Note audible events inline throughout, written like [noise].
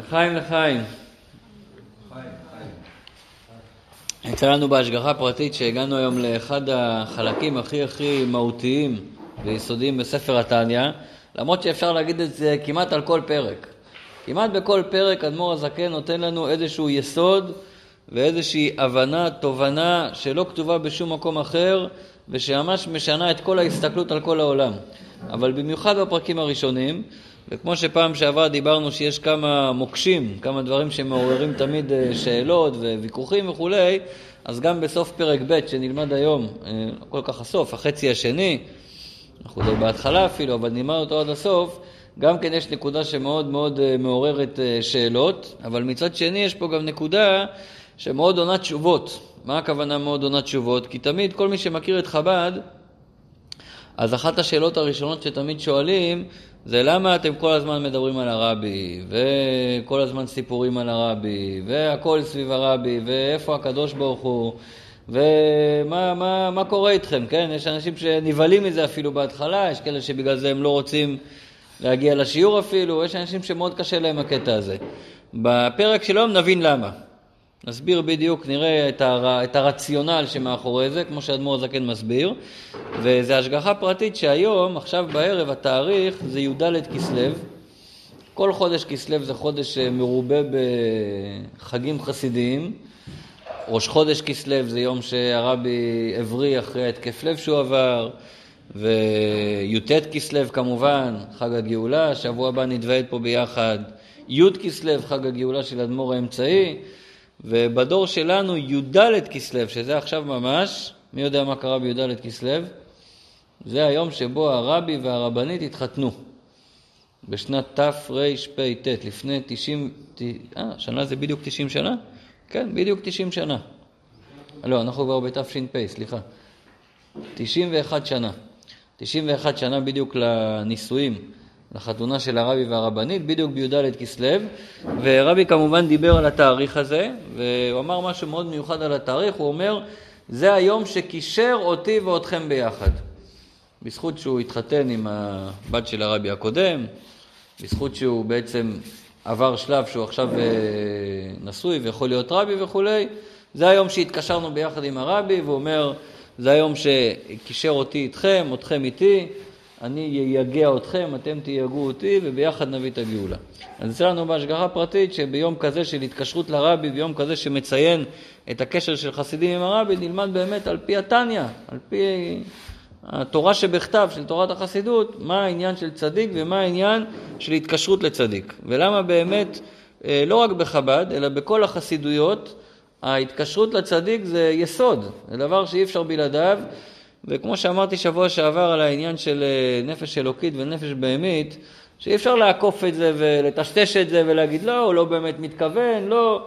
לחיים לחיים. יצא לנו בהשגחה פרטית שהגענו היום לאחד החלקים הכי הכי מהותיים ויסודיים בספר התניא, למרות שאפשר להגיד את זה כמעט על כל פרק. כמעט בכל פרק אדמו"ר הזקן נותן לנו איזשהו יסוד ואיזושהי הבנה, תובנה שלא כתובה בשום מקום אחר ושממש משנה את כל ההסתכלות על כל העולם. אבל במיוחד בפרקים הראשונים, וכמו שפעם שעברה דיברנו שיש כמה מוקשים, כמה דברים שמעוררים תמיד אה, שאלות וויכוחים וכולי, אז גם בסוף פרק ב' שנלמד היום, אה, לא כל כך הסוף, החצי השני, אנחנו לא בהתחלה אפילו, אבל נלמד אותו עד הסוף, גם כן יש נקודה שמאוד מאוד אה, מעוררת שאלות, אבל מצד שני יש פה גם נקודה שמאוד עונה תשובות. מה הכוונה מאוד עונה תשובות? כי תמיד כל מי שמכיר את חב"ד, אז אחת השאלות הראשונות שתמיד שואלים זה למה אתם כל הזמן מדברים על הרבי, וכל הזמן סיפורים על הרבי, והכל סביב הרבי, ואיפה הקדוש ברוך הוא, ומה מה, מה קורה איתכם, כן? יש אנשים שנבהלים מזה אפילו בהתחלה, יש כאלה שבגלל זה הם לא רוצים להגיע לשיעור אפילו, יש אנשים שמאוד קשה להם הקטע הזה. בפרק של היום נבין למה. נסביר בדיוק, נראה את, הר... את הרציונל שמאחורי זה, כמו שאדמו"ר הזקן מסביר, וזו השגחה פרטית שהיום, עכשיו בערב, התאריך זה י"ד כסלו. כל חודש כסלו זה חודש אה, מרובה בחגים חסידיים. ראש חודש כסלו זה יום שהרבי הבריא אחרי התקף לב שהוא עבר, וי"ט כסלו כמובן, חג הגאולה, שבוע הבא נתוועד פה ביחד. י' כסלו, חג הגאולה של אדמו"ר האמצעי. ובדור שלנו י"ד כסלו, שזה עכשיו ממש, מי יודע מה קרה בי"ד כסלו? זה היום שבו הרבי והרבנית התחתנו, בשנת תרפ"ט, לפני 90, אה, שנה זה בדיוק 90 שנה? כן, בדיוק 90 שנה. לא, אנחנו כבר בתש"פ, סליחה. 91 שנה. 91 שנה בדיוק לנישואים. לחתונה של הרבי והרבנית, בדיוק בי"ד כסלו, ורבי כמובן דיבר על התאריך הזה, והוא אמר משהו מאוד מיוחד על התאריך, הוא אומר, זה היום שקישר אותי ואתכם ביחד. בזכות שהוא התחתן עם הבת של הרבי הקודם, בזכות שהוא בעצם עבר שלב שהוא עכשיו אה, נשוי ויכול להיות רבי וכולי, זה היום שהתקשרנו ביחד עם הרבי, והוא אומר, זה היום שקישר אותי איתכם, אתכם איתי, אני אייגע אתכם, אתם תייגעו אותי, וביחד נביא את הגאולה. אז אצלנו בהשגחה פרטית, שביום כזה של התקשרות לרבי, ביום כזה שמציין את הקשר של חסידים עם הרבי, נלמד באמת על פי התניא, על פי התורה שבכתב של תורת החסידות, מה העניין של צדיק ומה העניין של התקשרות לצדיק. ולמה באמת, אה, לא רק בחב"ד, אלא בכל החסידויות, ההתקשרות לצדיק זה יסוד, זה דבר שאי אפשר בלעדיו. וכמו שאמרתי שבוע שעבר על העניין של אה, נפש אלוקית ונפש בהמית, שאי אפשר לעקוף את זה ולטשטש את זה ולהגיד לא, הוא לא באמת מתכוון, לא,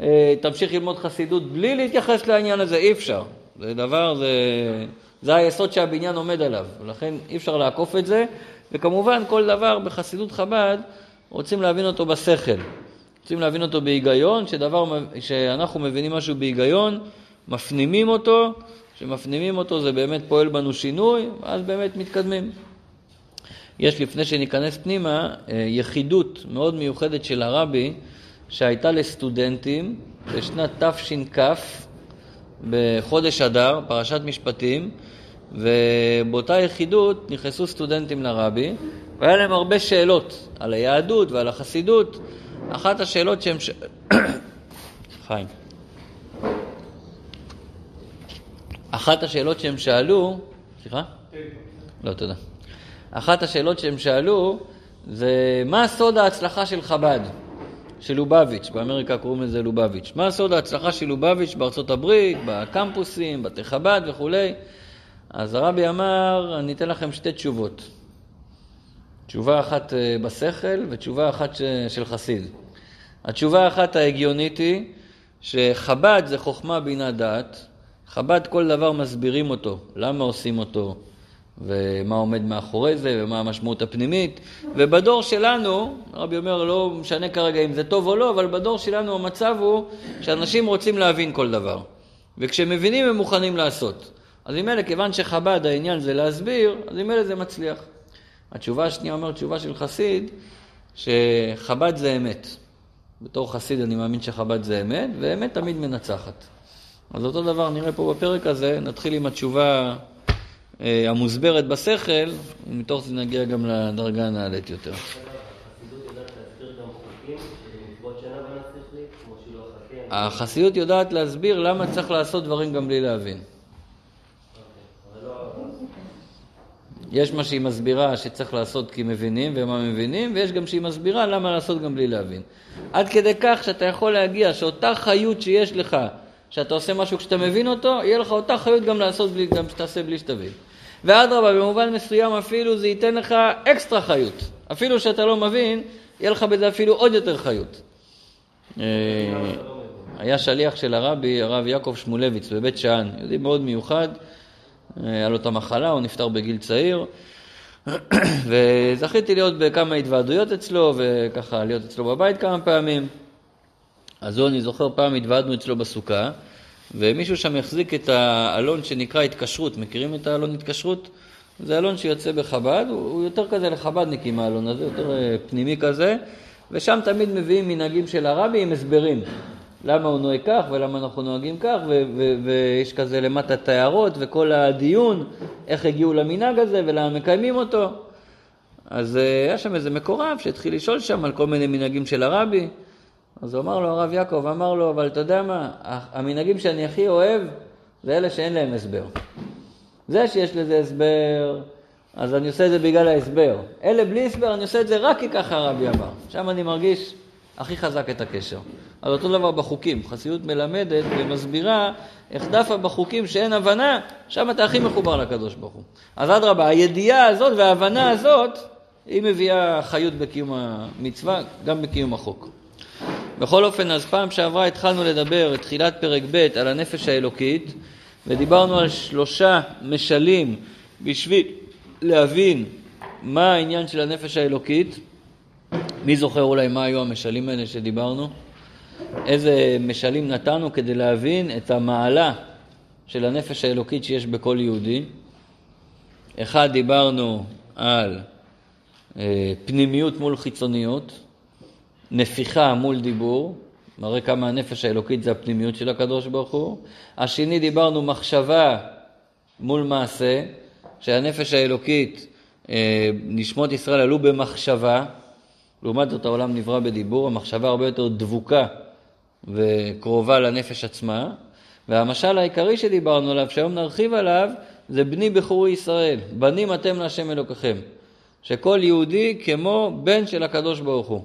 אה, תמשיך ללמוד חסידות בלי להתייחס לעניין הזה, אי אפשר. זה דבר, זה, זה היסוד שהבניין עומד עליו, ולכן אי אפשר לעקוף את זה, וכמובן כל דבר בחסידות חב"ד רוצים להבין אותו בשכל. רוצים להבין אותו בהיגיון, שדבר, שאנחנו מבינים משהו בהיגיון, מפנימים אותו, כשמפנימים אותו זה באמת פועל בנו שינוי, ואז באמת מתקדמים. יש, לפני שניכנס פנימה, אה, יחידות מאוד מיוחדת של הרבי, שהייתה לסטודנטים בשנת תש"כ, בחודש אדר, פרשת משפטים, ובאותה יחידות נכנסו סטודנטים לרבי, והיה להם הרבה שאלות על היהדות ועל החסידות. אחת השאלות שהם... ש... [coughs] חיים. אחת השאלות שהם שאלו, סליחה? לא, תודה. אחת השאלות שהם שאלו זה מה סוד ההצלחה של חב"ד, של לובביץ', באמריקה קוראים לזה לובביץ'. מה סוד ההצלחה של לובביץ' בארצות הברית, בקמפוסים, בתי חב"ד וכולי? אז הרבי אמר, אני אתן לכם שתי תשובות. תשובה אחת אה, בשכל ותשובה אחת של חסיד. התשובה האחת ההגיונית היא שחב"ד זה חוכמה בינה דעת, חב"ד כל דבר מסבירים אותו, למה עושים אותו, ומה עומד מאחורי זה, ומה המשמעות הפנימית. ובדור שלנו, הרבי אומר, לא משנה כרגע אם זה טוב או לא, אבל בדור שלנו המצב הוא שאנשים רוצים להבין כל דבר. וכשמבינים הם מוכנים לעשות. אז אם אלה, כיוון שחב"ד העניין זה להסביר, אז אם אלה זה מצליח. התשובה השנייה אומרת, תשובה של חסיד, שחב"ד זה אמת. בתור חסיד אני מאמין שחב"ד זה אמת, ואמת תמיד מנצחת. אז אותו דבר נראה פה בפרק הזה, נתחיל עם התשובה אה, המוסברת בשכל, ומתוך זה נגיע גם לדרגה הנעלית יותר. החסידות יודעת להסביר למה צריך לעשות דברים גם בלי להבין. יש מה שהיא מסבירה שצריך לעשות כי מבינים ומה מבינים, ויש גם שהיא מסבירה למה לעשות גם בלי להבין. עד כדי כך שאתה יכול להגיע שאותה חיות שיש לך, שאתה עושה משהו כשאתה מבין אותו, יהיה לך אותה חיות גם לעשות בלי, גם שתעשה בלי שתבין. ואדרבה, במובן מסוים אפילו זה ייתן לך אקסטרה חיות. אפילו שאתה לא מבין, יהיה לך בזה אפילו עוד יותר חיות. אה, היה שליח של הרבי, הרב יעקב שמולביץ בבית שאן, יהודי מאוד מיוחד, היה לו את המחלה, הוא נפטר בגיל צעיר, [coughs] וזכיתי להיות בכמה התוועדויות אצלו, וככה להיות אצלו בבית כמה פעמים. אז הוא, אני זוכר, פעם התוועדנו אצלו בסוכה, ומישהו שם החזיק את האלון שנקרא התקשרות. מכירים את האלון התקשרות? זה אלון שיוצא בחב"ד, הוא יותר כזה לחב"דניקים האלון הזה, יותר אה, פנימי כזה, ושם תמיד מביאים מנהגים של הרבי עם הסברים. למה הוא נוהג כך ולמה אנחנו נוהגים כך, ויש כזה למטה את ההערות וכל הדיון, איך הגיעו למנהג הזה ולמה מקיימים אותו. אז אה, היה שם איזה מקורב שהתחיל לשאול שם על כל מיני מנהגים של הרבי. אז הוא אמר לו, הרב יעקב, אמר לו, אבל אתה יודע מה, המנהגים שאני הכי אוהב זה אלה שאין להם הסבר. זה שיש לזה הסבר, אז אני עושה את זה בגלל ההסבר. אלה בלי הסבר, אני עושה את זה רק כי ככה הרבי אמר. שם אני מרגיש הכי חזק את הקשר. אז אותו דבר בחוקים, חסידות מלמדת ומסבירה איך דווקא בחוקים שאין הבנה, שם אתה הכי מחובר לקדוש ברוך הוא. אז אדרבה, הידיעה הזאת וההבנה הזאת, היא מביאה חיות בקיום המצווה, גם בקיום החוק. בכל אופן, אז פעם שעברה התחלנו לדבר, תחילת פרק ב', על הנפש האלוקית, ודיברנו על שלושה משלים בשביל להבין מה העניין של הנפש האלוקית. מי זוכר אולי מה היו המשלים האלה שדיברנו? איזה משלים נתנו כדי להבין את המעלה של הנפש האלוקית שיש בכל יהודי. אחד, דיברנו על אה, פנימיות מול חיצוניות, נפיחה מול דיבור, מראה כמה הנפש האלוקית זה הפנימיות של הקדוש ברוך הוא. השני, דיברנו מחשבה מול מעשה, שהנפש האלוקית, אה, נשמות ישראל עלו במחשבה, לעומת זאת העולם נברא בדיבור, המחשבה הרבה יותר דבוקה וקרובה לנפש עצמה. והמשל העיקרי שדיברנו עליו, שהיום נרחיב עליו, זה בני בחורי ישראל, בנים אתם להשם אלוקיכם. שכל יהודי כמו בן של הקדוש ברוך הוא.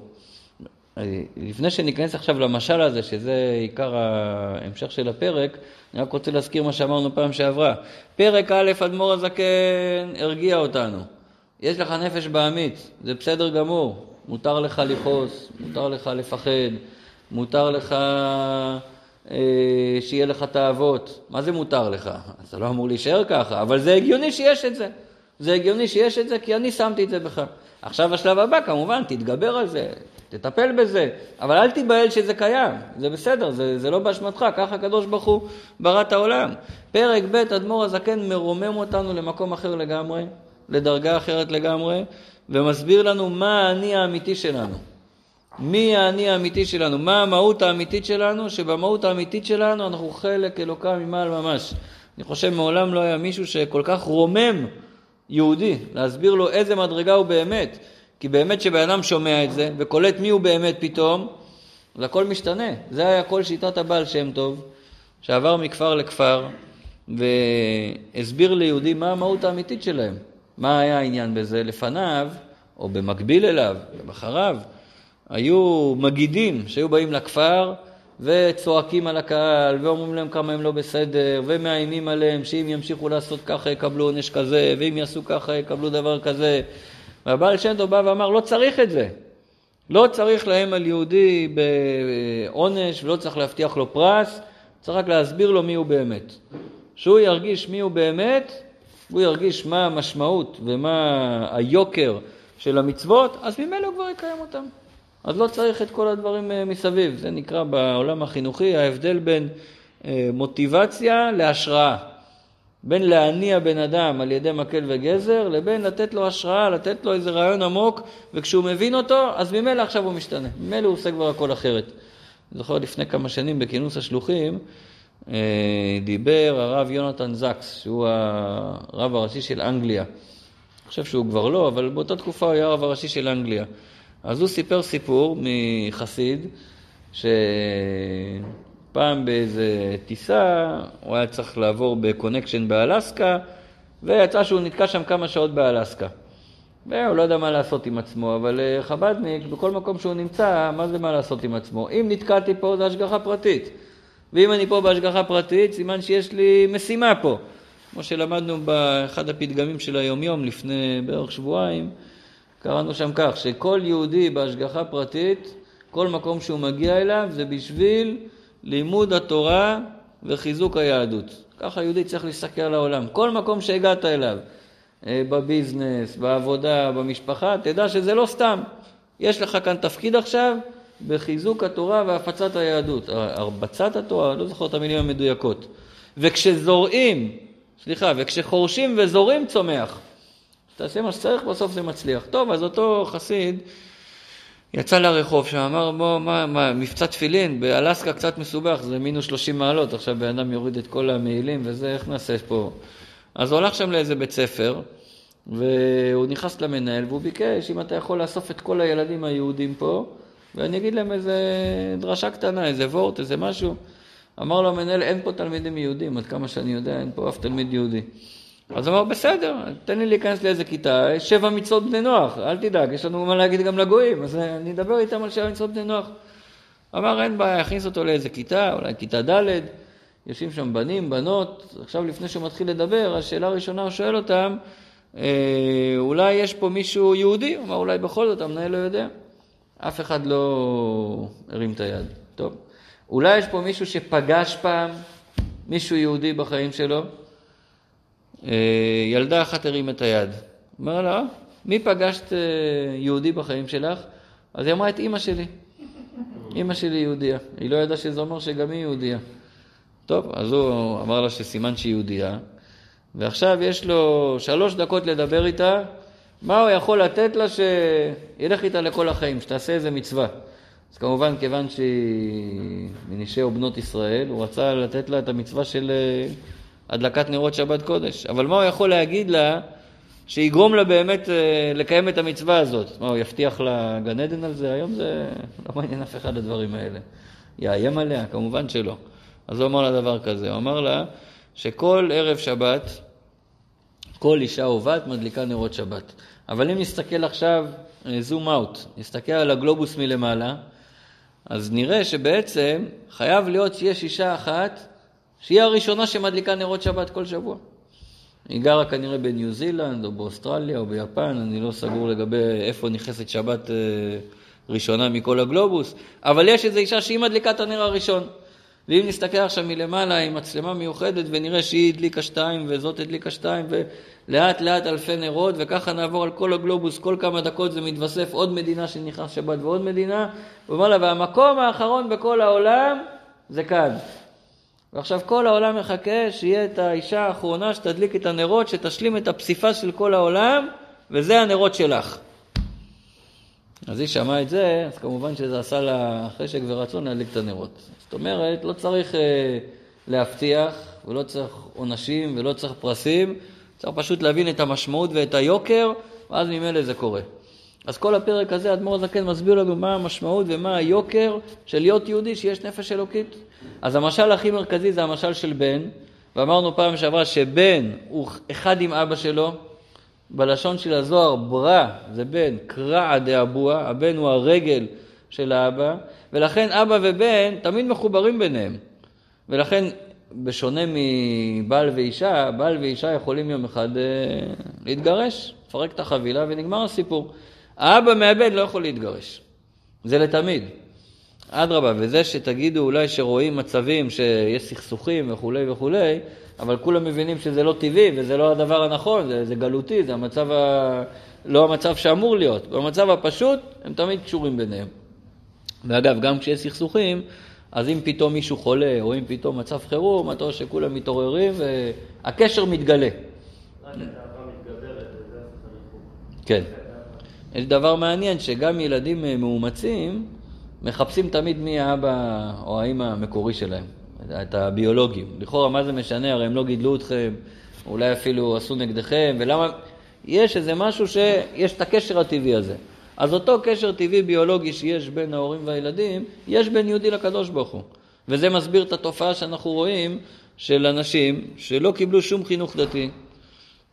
לפני שניכנס עכשיו למשל הזה, שזה עיקר ההמשך של הפרק, אני רק רוצה להזכיר מה שאמרנו פעם שעברה. פרק א', אדמו"ר הזקן הרגיע אותנו. יש לך נפש בעמית, זה בסדר גמור. מותר לך לכעוס, מותר לך לפחד, מותר לך אה, שיהיה לך תאוות. מה זה מותר לך? אתה לא אמור להישאר ככה, אבל זה הגיוני שיש את זה. זה הגיוני שיש את זה כי אני שמתי את זה בך. עכשיו השלב הבא, כמובן, תתגבר על זה, תטפל בזה, אבל אל תיבהל שזה קיים, זה בסדר, זה, זה לא באשמתך, ככה הקדוש ברוך הוא ברא את העולם. פרק ב', אדמו"ר הזקן מרומם אותנו למקום אחר לגמרי, לדרגה אחרת לגמרי, ומסביר לנו מה האני האמיתי שלנו. מי האני האמיתי שלנו? מה המהות האמיתית שלנו? שבמהות האמיתית שלנו אנחנו חלק אלוקה ממעל ממש. אני חושב מעולם לא היה מישהו שכל כך רומם יהודי, להסביר לו איזה מדרגה הוא באמת. כי באמת שבן אדם שומע את זה וקולט מי הוא באמת פתאום, אז הכל משתנה. זה היה כל שיטת הבעל שם טוב, שעבר מכפר לכפר והסביר ליהודים מה המהות האמיתית שלהם. מה היה העניין בזה? לפניו, או במקביל אליו, ואחריו, היו מגידים שהיו באים לכפר וצועקים על הקהל, ואומרים להם כמה הם לא בסדר, ומאיימים עליהם שאם ימשיכו לעשות ככה יקבלו עונש כזה, ואם יעשו ככה יקבלו דבר כזה. והבעל שם טוב בא ואמר, לא צריך את זה. לא צריך להם על יהודי בעונש, ולא צריך להבטיח לו פרס, צריך רק להסביר לו מי הוא באמת. שהוא ירגיש מי הוא באמת, הוא ירגיש מה המשמעות ומה היוקר של המצוות, אז ממילא הוא כבר יקיים אותם. אז לא צריך את כל הדברים אה, מסביב. זה נקרא בעולם החינוכי ההבדל בין אה, מוטיבציה להשראה. בין להניע בן אדם על ידי מקל וגזר, לבין לתת לו השראה, לתת לו איזה רעיון עמוק, וכשהוא מבין אותו, אז ממילא עכשיו הוא משתנה. ממילא הוא עושה כבר הכל אחרת. אני זוכר לפני כמה שנים בכינוס השלוחים, אה, דיבר הרב יונתן זקס, שהוא הרב הראשי של אנגליה. אני חושב שהוא כבר לא, אבל באותה תקופה הוא היה הרב הראשי של אנגליה. אז הוא סיפר סיפור מחסיד, שפעם באיזה טיסה הוא היה צריך לעבור בקונקשן באלסקה, ויצא שהוא נתקע שם כמה שעות באלסקה. והוא לא יודע מה לעשות עם עצמו, אבל אה, חב"דניק, בכל מקום שהוא נמצא, מה זה מה לעשות עם עצמו? אם נתקעתי פה זה השגחה פרטית. ואם אני פה בהשגחה פרטית, סימן שיש לי משימה פה. כמו שלמדנו באחד הפתגמים של היומיום לפני בערך שבועיים, קראנו שם כך, שכל יהודי בהשגחה פרטית, כל מקום שהוא מגיע אליו זה בשביל לימוד התורה וחיזוק היהדות. ככה יהודי צריך להסתכל על העולם. כל מקום שהגעת אליו, אה, בביזנס, בעבודה, במשפחה, תדע שזה לא סתם. יש לך כאן תפקיד עכשיו בחיזוק התורה והפצת היהדות. הרבצת התורה, לא זוכר את המילים המדויקות. וכשזורעים, סליחה, וכשחורשים וזורים צומח. תעשה מה שצריך, בסוף זה מצליח. טוב, אז אותו חסיד יצא לרחוב שם, אמר, בוא, מה, מה, מבצע תפילין, באלסקה קצת מסובך, זה מינוס 30 מעלות, עכשיו בן אדם יוריד את כל המעילים וזה, איך נעשה פה? אז הוא הלך שם לאיזה בית ספר, והוא נכנס למנהל והוא ביקש, אם אתה יכול לאסוף את כל הילדים היהודים פה, ואני אגיד להם איזה דרשה קטנה, איזה וורט, איזה משהו. אמר לו המנהל, אין פה תלמידים יהודים, עד כמה שאני יודע, אין פה אף תלמיד יהודי. אז הוא אמר, בסדר, תן לי להיכנס לאיזה כיתה, שבע מצוות בני נוח, אל תדאג, יש לנו מה להגיד גם לגויים, אז אני אדבר איתם על שבע מצוות בני נוח. אמר, אין בעיה, הכניס אותו לאיזה כיתה, אולי כיתה ד', יושבים שם בנים, בנות, עכשיו לפני שהוא מתחיל לדבר, השאלה הראשונה הוא שואל אותם, אה, אולי יש פה מישהו יהודי? הוא אמר, אולי בכל זאת, המנהל לא יודע. אף אחד לא הרים את היד. טוב. אולי יש פה מישהו שפגש פעם מישהו יהודי בחיים שלו? אה, ילדה אחת הרים את היד. אומר לה, מי פגשת אה, יהודי בחיים שלך? אז היא אמרה את אימא שלי. אימא שלי יהודייה. היא לא ידעה שזה אומר שגם היא יהודייה. טוב, אז הוא אמר לה שסימן שהיא יהודייה, ועכשיו יש לו שלוש דקות לדבר איתה, מה הוא יכול לתת לה שילך איתה לכל החיים, שתעשה איזה מצווה. אז כמובן, כיוון שהיא מנשי או בנות ישראל, הוא רצה לתת לה את המצווה של אה, הדלקת נרות שבת קודש. אבל מה הוא יכול להגיד לה שיגרום לה באמת אה, לקיים את המצווה הזאת? מה, הוא יבטיח לה גן עדן על זה? היום זה לא מעניין אף אחד הדברים האלה. יאיים עליה? כמובן שלא. אז הוא אמר לה דבר כזה, הוא אמר לה שכל ערב שבת, כל אישה או בת מדליקה נרות שבת. אבל אם נסתכל עכשיו, זום אאוט, נסתכל על הגלובוס מלמעלה, אז נראה שבעצם חייב להיות שיש אישה אחת שהיא הראשונה שמדליקה נרות שבת כל שבוע. היא גרה כנראה בניו זילנד או באוסטרליה או ביפן, אני לא סגור לגבי איפה נכנסת שבת אה, ראשונה מכל הגלובוס, אבל יש איזו אישה שהיא מדליקה את הנר הראשון. ואם נסתכל עכשיו מלמעלה עם מצלמה מיוחדת ונראה שהיא הדליקה שתיים וזאת הדליקה שתיים ולאט לאט אלפי נרות וככה נעבור על כל הגלובוס, כל כמה דקות זה מתווסף עוד מדינה שנכנס שבת ועוד מדינה ואומר לה והמקום האחרון בכל העולם זה כאן. ועכשיו כל העולם מחכה שיהיה את האישה האחרונה שתדליק את הנרות, שתשלים את הפסיפס של כל העולם וזה הנרות שלך. אז היא שמעה את זה, אז כמובן שזה עשה לה חשק ורצון להדליק את הנרות. זאת אומרת, לא צריך אה, להבטיח, ולא צריך עונשים, ולא צריך פרסים, צריך פשוט להבין את המשמעות ואת היוקר, ואז ממילא זה קורה. אז כל הפרק הזה, אדמו"ר הזקן מסביר לנו מה המשמעות ומה היוקר של להיות יהודי, שיש נפש אלוקית. אז המשל הכי מרכזי זה המשל של בן, ואמרנו פעם שעברה שבן הוא אחד עם אבא שלו, בלשון של הזוהר, ברא זה בן, קרע דאבוה, הבן הוא הרגל של האבא, ולכן אבא ובן תמיד מחוברים ביניהם. ולכן, בשונה מבעל ואישה, בעל ואישה יכולים יום אחד אה, להתגרש, לפרק את החבילה ונגמר הסיפור. האבא מהבן לא יכול להתגרש, זה לתמיד. אדרבה, וזה שתגידו אולי שרואים מצבים שיש סכסוכים וכולי וכולי, אבל כולם מבינים שזה לא טבעי וזה לא הדבר הנכון, זה, זה גלותי, זה המצב ה... לא המצב שאמור להיות. במצב הפשוט, הם תמיד קשורים ביניהם. ואגב, גם כשיש סכסוכים, אז אם פתאום מישהו חולה, או אם פתאום מצב חירום, אתה רואה שכולם מתעוררים והקשר מתגלה. כן. יש דבר מעניין, שגם ילדים אה, מאומצים מחפשים תמיד מי האבא או האימא המקורי שלהם, את הביולוגים. לכאורה, מה זה משנה? הרי הם לא גידלו אתכם, אולי אפילו עשו נגדכם, ולמה... יש איזה משהו שיש את הקשר הטבעי הזה. אז אותו קשר טבעי ביולוגי שיש בין ההורים והילדים, יש בין יהודי לקדוש ברוך הוא. וזה מסביר את התופעה שאנחנו רואים של אנשים שלא קיבלו שום חינוך דתי,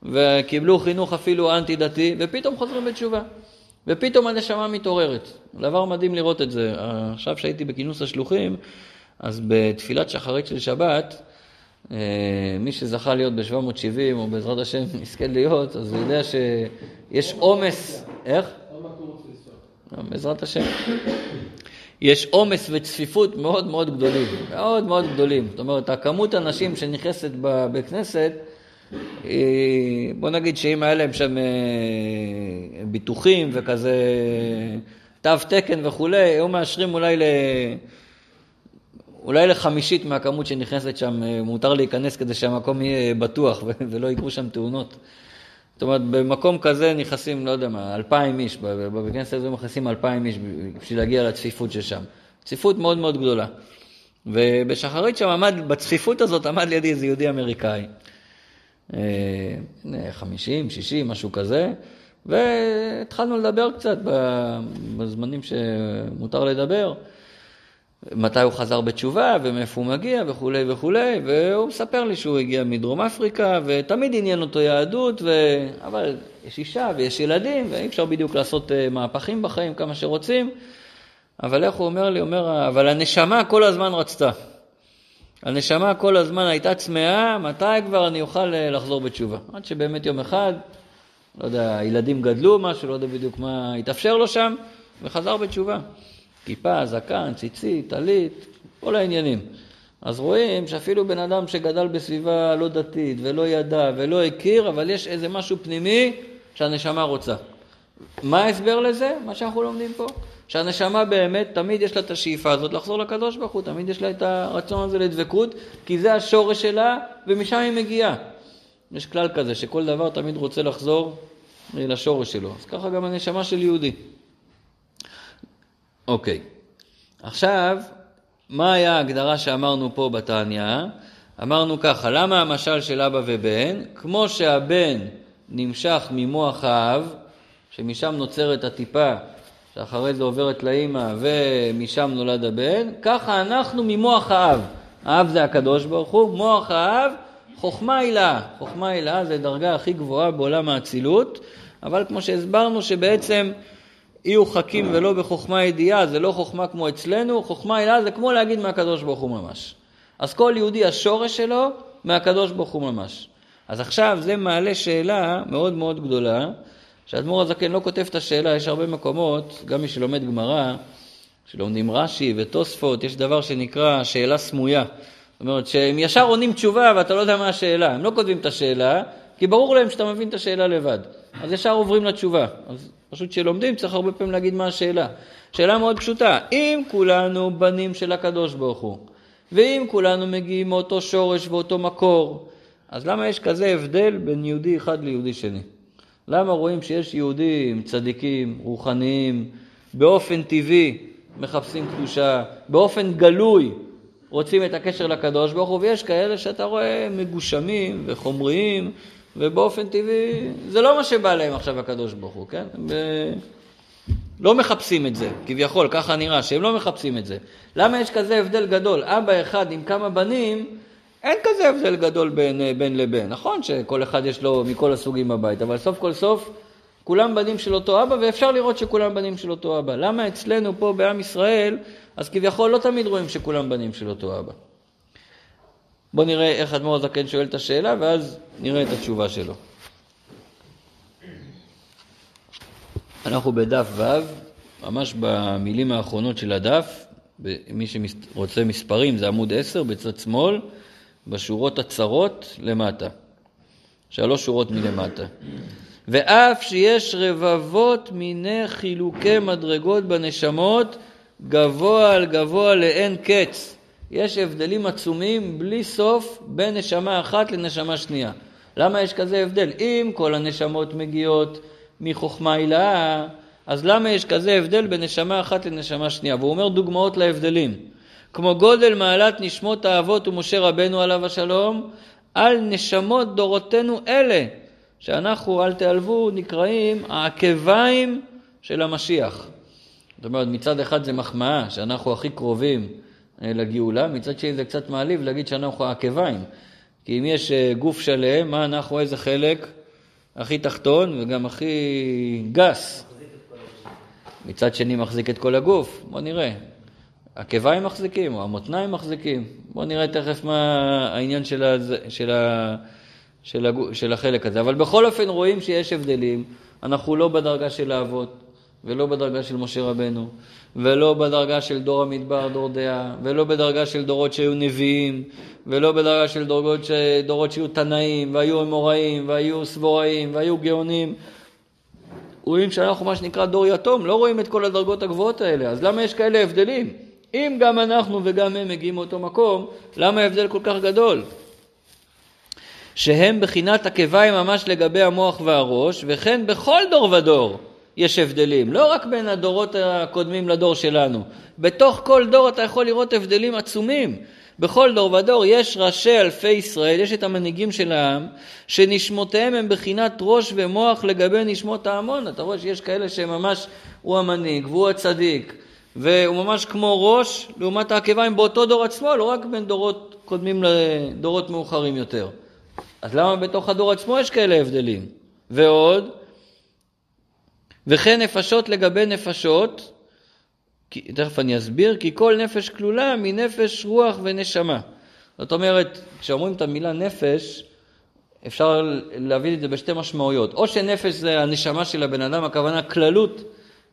וקיבלו חינוך אפילו אנטי-דתי, ופתאום חוזרים בתשובה. ופתאום הנשמה מתעוררת. דבר מדהים לראות את זה. עכשיו שהייתי בכינוס השלוחים, אז בתפילת שחרית של שבת, אה, מי שזכה להיות ב-770, או בעזרת השם [laughs] יזכה להיות, אז הוא יודע שיש עומס, איך? בעזרת השם. יש עומס וצפיפות מאוד מאוד גדולים, מאוד מאוד גדולים. זאת אומרת, הכמות הנשים שנכנסת בבית כנסת, בוא נגיד שאם היה להם שם אה, ביטוחים וכזה תו תקן וכולי, היו מאשרים אולי ל... אולי לחמישית מהכמות שנכנסת שם, אה, מותר להיכנס כדי שהמקום יהיה בטוח [laughs] ולא יקרו שם תאונות. זאת אומרת, במקום כזה נכנסים, לא יודע מה, אלפיים איש, בכנסת הזו נכנסים אלפיים איש בשביל להגיע לצפיפות ששם. צפיפות מאוד מאוד גדולה. ובשחרית שם עמד, בצפיפות הזאת עמד לידי איזה יהודי אמריקאי. אה, חמישים, שישים, משהו כזה, והתחלנו לדבר קצת בזמנים שמותר לדבר. מתי הוא חזר בתשובה ומאיפה הוא מגיע וכולי וכולי, והוא מספר לי שהוא הגיע מדרום אפריקה ותמיד עניין אותו יהדות, ו... אבל יש אישה ויש ילדים ואי אפשר בדיוק לעשות אה, מהפכים בחיים כמה שרוצים, אבל איך הוא אומר לי? אומר, אבל הנשמה כל הזמן רצתה. הנשמה כל הזמן הייתה צמאה, מתי כבר אני אוכל אה, לחזור בתשובה? עד שבאמת יום אחד, לא יודע, הילדים גדלו משהו, לא יודע בדיוק מה התאפשר לו שם, וחזר בתשובה. כיפה, זקן, ציצית, טלית, כל העניינים. אז רואים שאפילו בן אדם שגדל בסביבה לא דתית ולא ידע ולא הכיר, אבל יש איזה משהו פנימי שהנשמה רוצה. מה ההסבר לזה? מה שאנחנו לומדים פה. שהנשמה באמת, תמיד יש לה את השאיפה הזאת לחזור לקדוש ברוך הוא, תמיד יש לה את הרצון הזה לדבקות, כי זה השורש שלה ומשם היא מגיעה. יש כלל כזה שכל דבר תמיד רוצה לחזור לשורש שלו. אז ככה גם הנשמה של יהודי. אוקיי. עכשיו, מה היה ההגדרה שאמרנו פה בתניא? אמרנו ככה, למה המשל של אבא ובן? כמו שהבן נמשך ממוח האב, שמשם נוצרת הטיפה, שאחרי זה עוברת לאימא ומשם נולד הבן, ככה אנחנו ממוח האב. האב זה הקדוש ברוך הוא, מוח האב, חוכמה הילה. חוכמה הילה זה דרגה הכי גבוהה בעולם האצילות, אבל כמו שהסברנו שבעצם יהיו חכים ולא בחוכמה ידיעה, זה לא חוכמה כמו אצלנו, חוכמה הילה זה כמו להגיד מהקדוש ברוך הוא ממש. אז כל יהודי השורש שלו מהקדוש ברוך הוא ממש. אז עכשיו זה מעלה שאלה מאוד מאוד גדולה, שהאדמו"ר הזקן לא כותב את השאלה, יש הרבה מקומות, גם מי שלומד גמרא, שלומדים רש"י ותוספות, יש דבר שנקרא שאלה סמויה. זאת אומרת שהם ישר עונים תשובה ואתה לא יודע מה השאלה. הם לא כותבים את השאלה, כי ברור להם שאתה מבין את השאלה לבד. אז ישר עוברים לתשובה. אז פשוט כשלומדים צריך הרבה פעמים להגיד מה השאלה. שאלה מאוד פשוטה, אם כולנו בנים של הקדוש ברוך הוא, ואם כולנו מגיעים מאותו שורש ואותו מקור, אז למה יש כזה הבדל בין יהודי אחד ליהודי שני? למה רואים שיש יהודים צדיקים, רוחניים, באופן טבעי מחפשים קדושה, באופן גלוי רוצים את הקשר לקדוש ברוך הוא, ויש כאלה שאתה רואה מגושמים וחומריים, ובאופן טבעי זה לא מה שבא להם עכשיו הקדוש ברוך הוא, כן? ו... לא מחפשים את זה, כביכול, ככה נראה, שהם לא מחפשים את זה. למה יש כזה הבדל גדול? אבא אחד עם כמה בנים, אין כזה הבדל גדול בין, בין לבין. נכון שכל אחד יש לו מכל הסוגים בבית, אבל סוף כל סוף כולם בנים של אותו אבא, ואפשר לראות שכולם בנים של אותו אבא. למה אצלנו פה בעם ישראל, אז כביכול לא תמיד רואים שכולם בנים של אותו אבא. בואו נראה איך אדמו"ר הזקן שואל את השאלה, ואז נראה את התשובה שלו. אנחנו בדף ו', ממש במילים האחרונות של הדף, מי שרוצה מספרים זה עמוד 10 בצד שמאל, בשורות הצרות למטה. שלוש שורות מלמטה. ואף שיש רבבות מיני חילוקי מדרגות בנשמות, גבוה על גבוה לאין קץ. יש הבדלים עצומים בלי סוף בין נשמה אחת לנשמה שנייה. למה יש כזה הבדל? אם כל הנשמות מגיעות מחוכמה הילאה, אז למה יש כזה הבדל בין נשמה אחת לנשמה שנייה? והוא אומר דוגמאות להבדלים. כמו גודל מעלת נשמות האבות ומשה רבנו עליו השלום, על נשמות דורותינו אלה, שאנחנו, אל תיעלבו, נקראים העקביים של המשיח. זאת אומרת, מצד אחד זה מחמאה, שאנחנו הכי קרובים אה, לגאולה, מצד שני זה קצת מעליב להגיד שאנחנו העקביים. כי אם יש אה, גוף שלם, מה אנחנו, איזה חלק הכי תחתון וגם הכי גס. מצד שני מחזיק את כל הגוף, בוא נראה. עקביים מחזיקים או המותניים מחזיקים. בואו נראה תכף מה העניין של, הזה, של, ה, של, הגו, של החלק הזה. אבל בכל אופן רואים שיש הבדלים. אנחנו לא בדרגה של האבות, ולא בדרגה של משה רבנו, ולא בדרגה של דור המדבר, דור דעה, ולא בדרגה של דורות שהיו נביאים, ולא בדרגה של דורות, דורות שהיו תנאים, והיו אמוראים, והיו סבוראים, והיו גאונים. רואים שאנחנו מה שנקרא דור יתום, לא רואים את כל הדרגות הגבוהות האלה, אז למה יש כאלה הבדלים? אם גם אנחנו וגם הם מגיעים מאותו מקום, למה ההבדל כל כך גדול? שהם בחינת עקביים ממש לגבי המוח והראש, וכן בכל דור ודור יש הבדלים, לא רק בין הדורות הקודמים לדור שלנו. בתוך כל דור אתה יכול לראות הבדלים עצומים. בכל דור ודור יש ראשי אלפי ישראל, יש את המנהיגים של העם, שנשמותיהם הם בחינת ראש ומוח לגבי נשמות ההמון. אתה רואה שיש כאלה שממש, הוא המנהיג והוא הצדיק, והוא ממש כמו ראש לעומת העקביים באותו דור עצמו, לא רק בין דורות קודמים לדורות מאוחרים יותר. אז למה בתוך הדור עצמו יש כאלה הבדלים? ועוד, וכן נפשות לגבי נפשות, כי, תכף אני אסביר, כי כל נפש כלולה מנפש רוח ונשמה. זאת אומרת, כשאומרים את המילה נפש, אפשר להבין את זה בשתי משמעויות. או שנפש זה הנשמה של הבן אדם, הכוונה כללות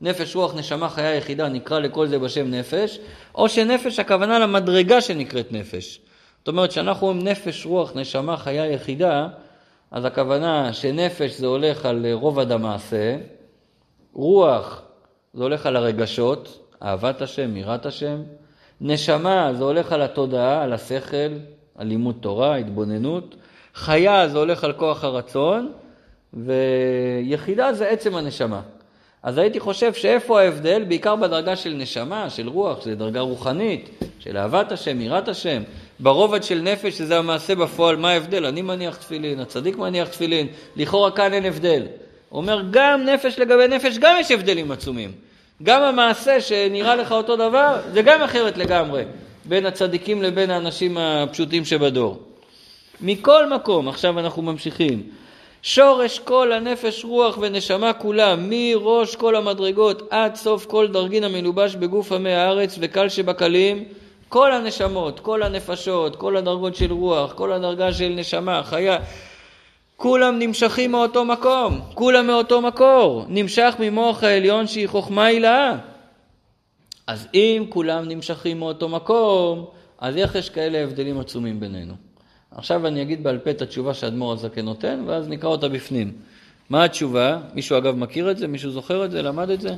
נפש, רוח, נשמה, חיה יחידה, נקרא לכל זה בשם נפש, או שנפש, הכוונה למדרגה שנקראת נפש. זאת אומרת, כשאנחנו אומרים נפש, רוח, נשמה, חיה יחידה, אז הכוונה שנפש זה הולך על רובד המעשה, רוח זה הולך על הרגשות, אהבת השם, יראת השם, נשמה זה הולך על התודעה, על השכל, על לימוד תורה, התבוננות, חיה זה הולך על כוח הרצון, ויחידה זה עצם הנשמה. אז הייתי חושב שאיפה ההבדל? בעיקר בדרגה של נשמה, של רוח, שזו דרגה רוחנית, של אהבת השם, יראת השם. ברובד של נפש, שזה המעשה בפועל, מה ההבדל? אני מניח תפילין, הצדיק מניח תפילין, לכאורה כאן אין הבדל. אומר, גם נפש לגבי נפש, גם יש הבדלים עצומים. גם המעשה שנראה לך אותו דבר, זה גם אחרת לגמרי, בין הצדיקים לבין האנשים הפשוטים שבדור. מכל מקום, עכשיו אנחנו ממשיכים. שורש כל הנפש, רוח ונשמה כולם, מראש כל המדרגות עד סוף כל דרגין המלובש בגוף עמי הארץ וקל שבקלים, כל הנשמות, כל הנפשות, כל הדרגות של רוח, כל הדרגה של נשמה, חיה, כולם נמשכים מאותו מקום, כולם מאותו מקור, נמשך ממוח העליון שהיא חוכמה הילאה. אז אם כולם נמשכים מאותו מקום, אז איך יש כאלה הבדלים עצומים בינינו? עכשיו אני אגיד בעל פה את התשובה שאדמו"ר הזקן נותן, ואז נקרא אותה בפנים. מה התשובה? מישהו אגב מכיר את זה? מישהו זוכר את זה? למד את זה?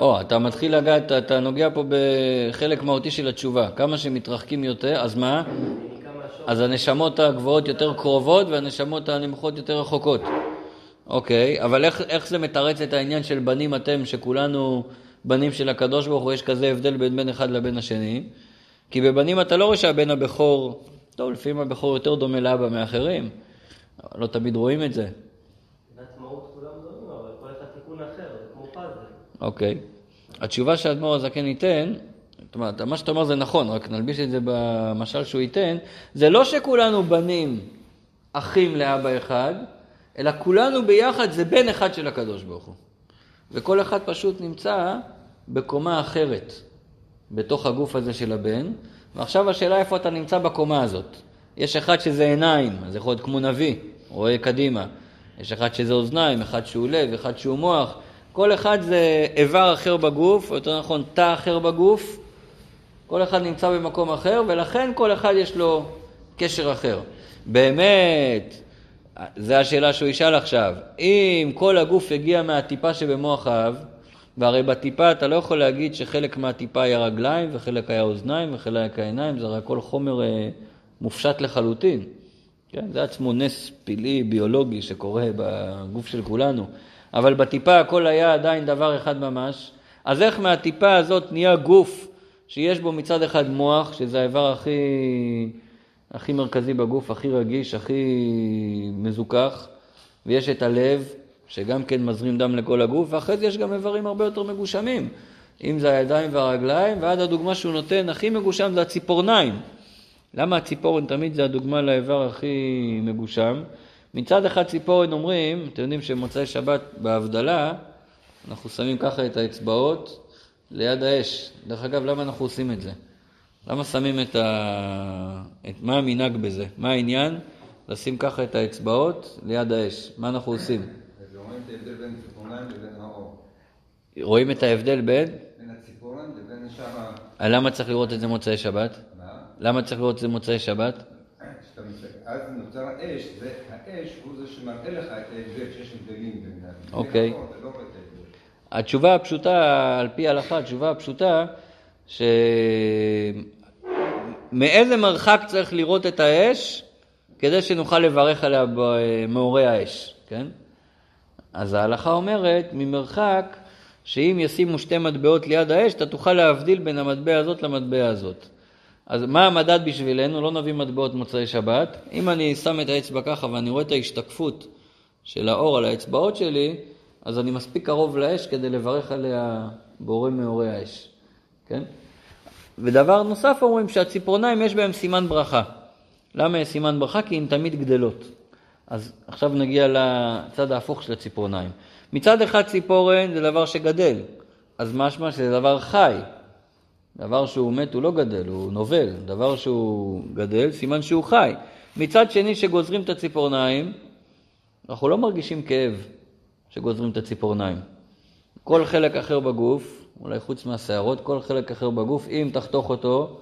או, אתה מתחיל לגעת, אתה נוגע פה בחלק מהותי של התשובה. כמה שמתרחקים יותר, אז מה? אז הנשמות הגבוהות יותר קרובות והנשמות הנמוכות יותר רחוקות. אוקיי, אבל איך, איך זה מתרץ את העניין של בנים אתם, שכולנו בנים של הקדוש ברוך הוא, יש כזה הבדל בין בן אחד לבן השני? כי בבנים אתה לא רואה שהבן הבכור, טוב, לפעמים הבכור יותר דומה לאבא מאחרים, לא תמיד רואים את זה. אוקיי. התשובה שהאדמו"ר הזקן ייתן, זאת אומרת, מה שאתה אומר זה נכון, רק נלביש את זה במשל שהוא ייתן, זה לא שכולנו בנים אחים לאבא אחד, אלא כולנו ביחד זה בן אחד של הקדוש ברוך הוא. וכל אחד פשוט נמצא בקומה אחרת, בתוך הגוף הזה של הבן, ועכשיו השאלה איפה אתה נמצא בקומה הזאת. יש אחד שזה עיניים, אז יכול להיות כמו נביא, רואה קדימה. יש אחד שזה אוזניים, אחד שהוא לב, אחד שהוא מוח. כל אחד זה איבר אחר בגוף, או יותר נכון תא אחר בגוף. כל אחד נמצא במקום אחר, ולכן כל אחד יש לו קשר אחר. באמת, זו השאלה שהוא ישאל עכשיו, אם כל הגוף הגיע מהטיפה שבמוח האב, והרי בטיפה אתה לא יכול להגיד שחלק מהטיפה היה רגליים וחלק היה אוזניים וחלק היה עיניים, זה הרי הכל חומר אה, מופשט לחלוטין. כן? זה עצמו נס פלאי ביולוגי שקורה בגוף של כולנו. אבל בטיפה הכל היה עדיין דבר אחד ממש. אז איך מהטיפה הזאת נהיה גוף שיש בו מצד אחד מוח, שזה האיבר הכי, הכי מרכזי בגוף, הכי רגיש, הכי מזוכח, ויש את הלב, שגם כן מזרים דם לכל הגוף, ואחרי זה יש גם איברים הרבה יותר מגושמים. אם זה הידיים והרגליים, ועד הדוגמה שהוא נותן, הכי מגושם זה הציפורניים. למה הציפורן תמיד זה הדוגמה לאיבר הכי מגושם? מצד אחד ציפורן אומרים, אתם יודעים שמוצאי שבת בהבדלה, אנחנו שמים ככה את האצבעות ליד האש. דרך אגב, למה אנחנו עושים את זה? למה שמים את ה... את... מה המנהג בזה? מה העניין? לשים ככה את האצבעות ליד האש. מה אנחנו עושים? רואים את ההבדל בין בין? הציפורן לבין שאר. למה צריך לראות את זה מוצאי שבת? מה? למה צריך לראות את זה מוצאי שבת? אז נוצר האש, והאש הוא זה שמראה לך את ההבדל, שיש הבדלים בין ה... אוקיי. לא ההבדל. התשובה הפשוטה, על פי ההלכה, התשובה הפשוטה, שמאיזה מרחק צריך לראות את האש כדי שנוכל לברך עליה במאורי האש, כן? אז ההלכה אומרת, ממרחק, שאם ישימו שתי מטבעות ליד האש, אתה תוכל להבדיל בין המטבע הזאת למטבע הזאת. אז מה המדד בשבילנו? לא נביא מטבעות מוצאי שבת. אם אני שם את האצבע ככה ואני רואה את ההשתקפות של האור על האצבעות שלי, אז אני מספיק קרוב לאש כדי לברך עליה בורא מאורי האש, כן? ודבר נוסף אומרים שהציפורניים יש בהם סימן ברכה. למה יש סימן ברכה? כי הן תמיד גדלות. אז עכשיו נגיע לצד ההפוך של הציפורניים. מצד אחד ציפורן זה דבר שגדל, אז משמע שזה דבר חי. דבר שהוא מת הוא לא גדל, הוא נובל. דבר שהוא גדל, סימן שהוא חי. מצד שני, שגוזרים את הציפורניים, אנחנו לא מרגישים כאב שגוזרים את הציפורניים. כל חלק אחר בגוף, אולי חוץ מהשערות, כל חלק אחר בגוף, אם תחתוך אותו,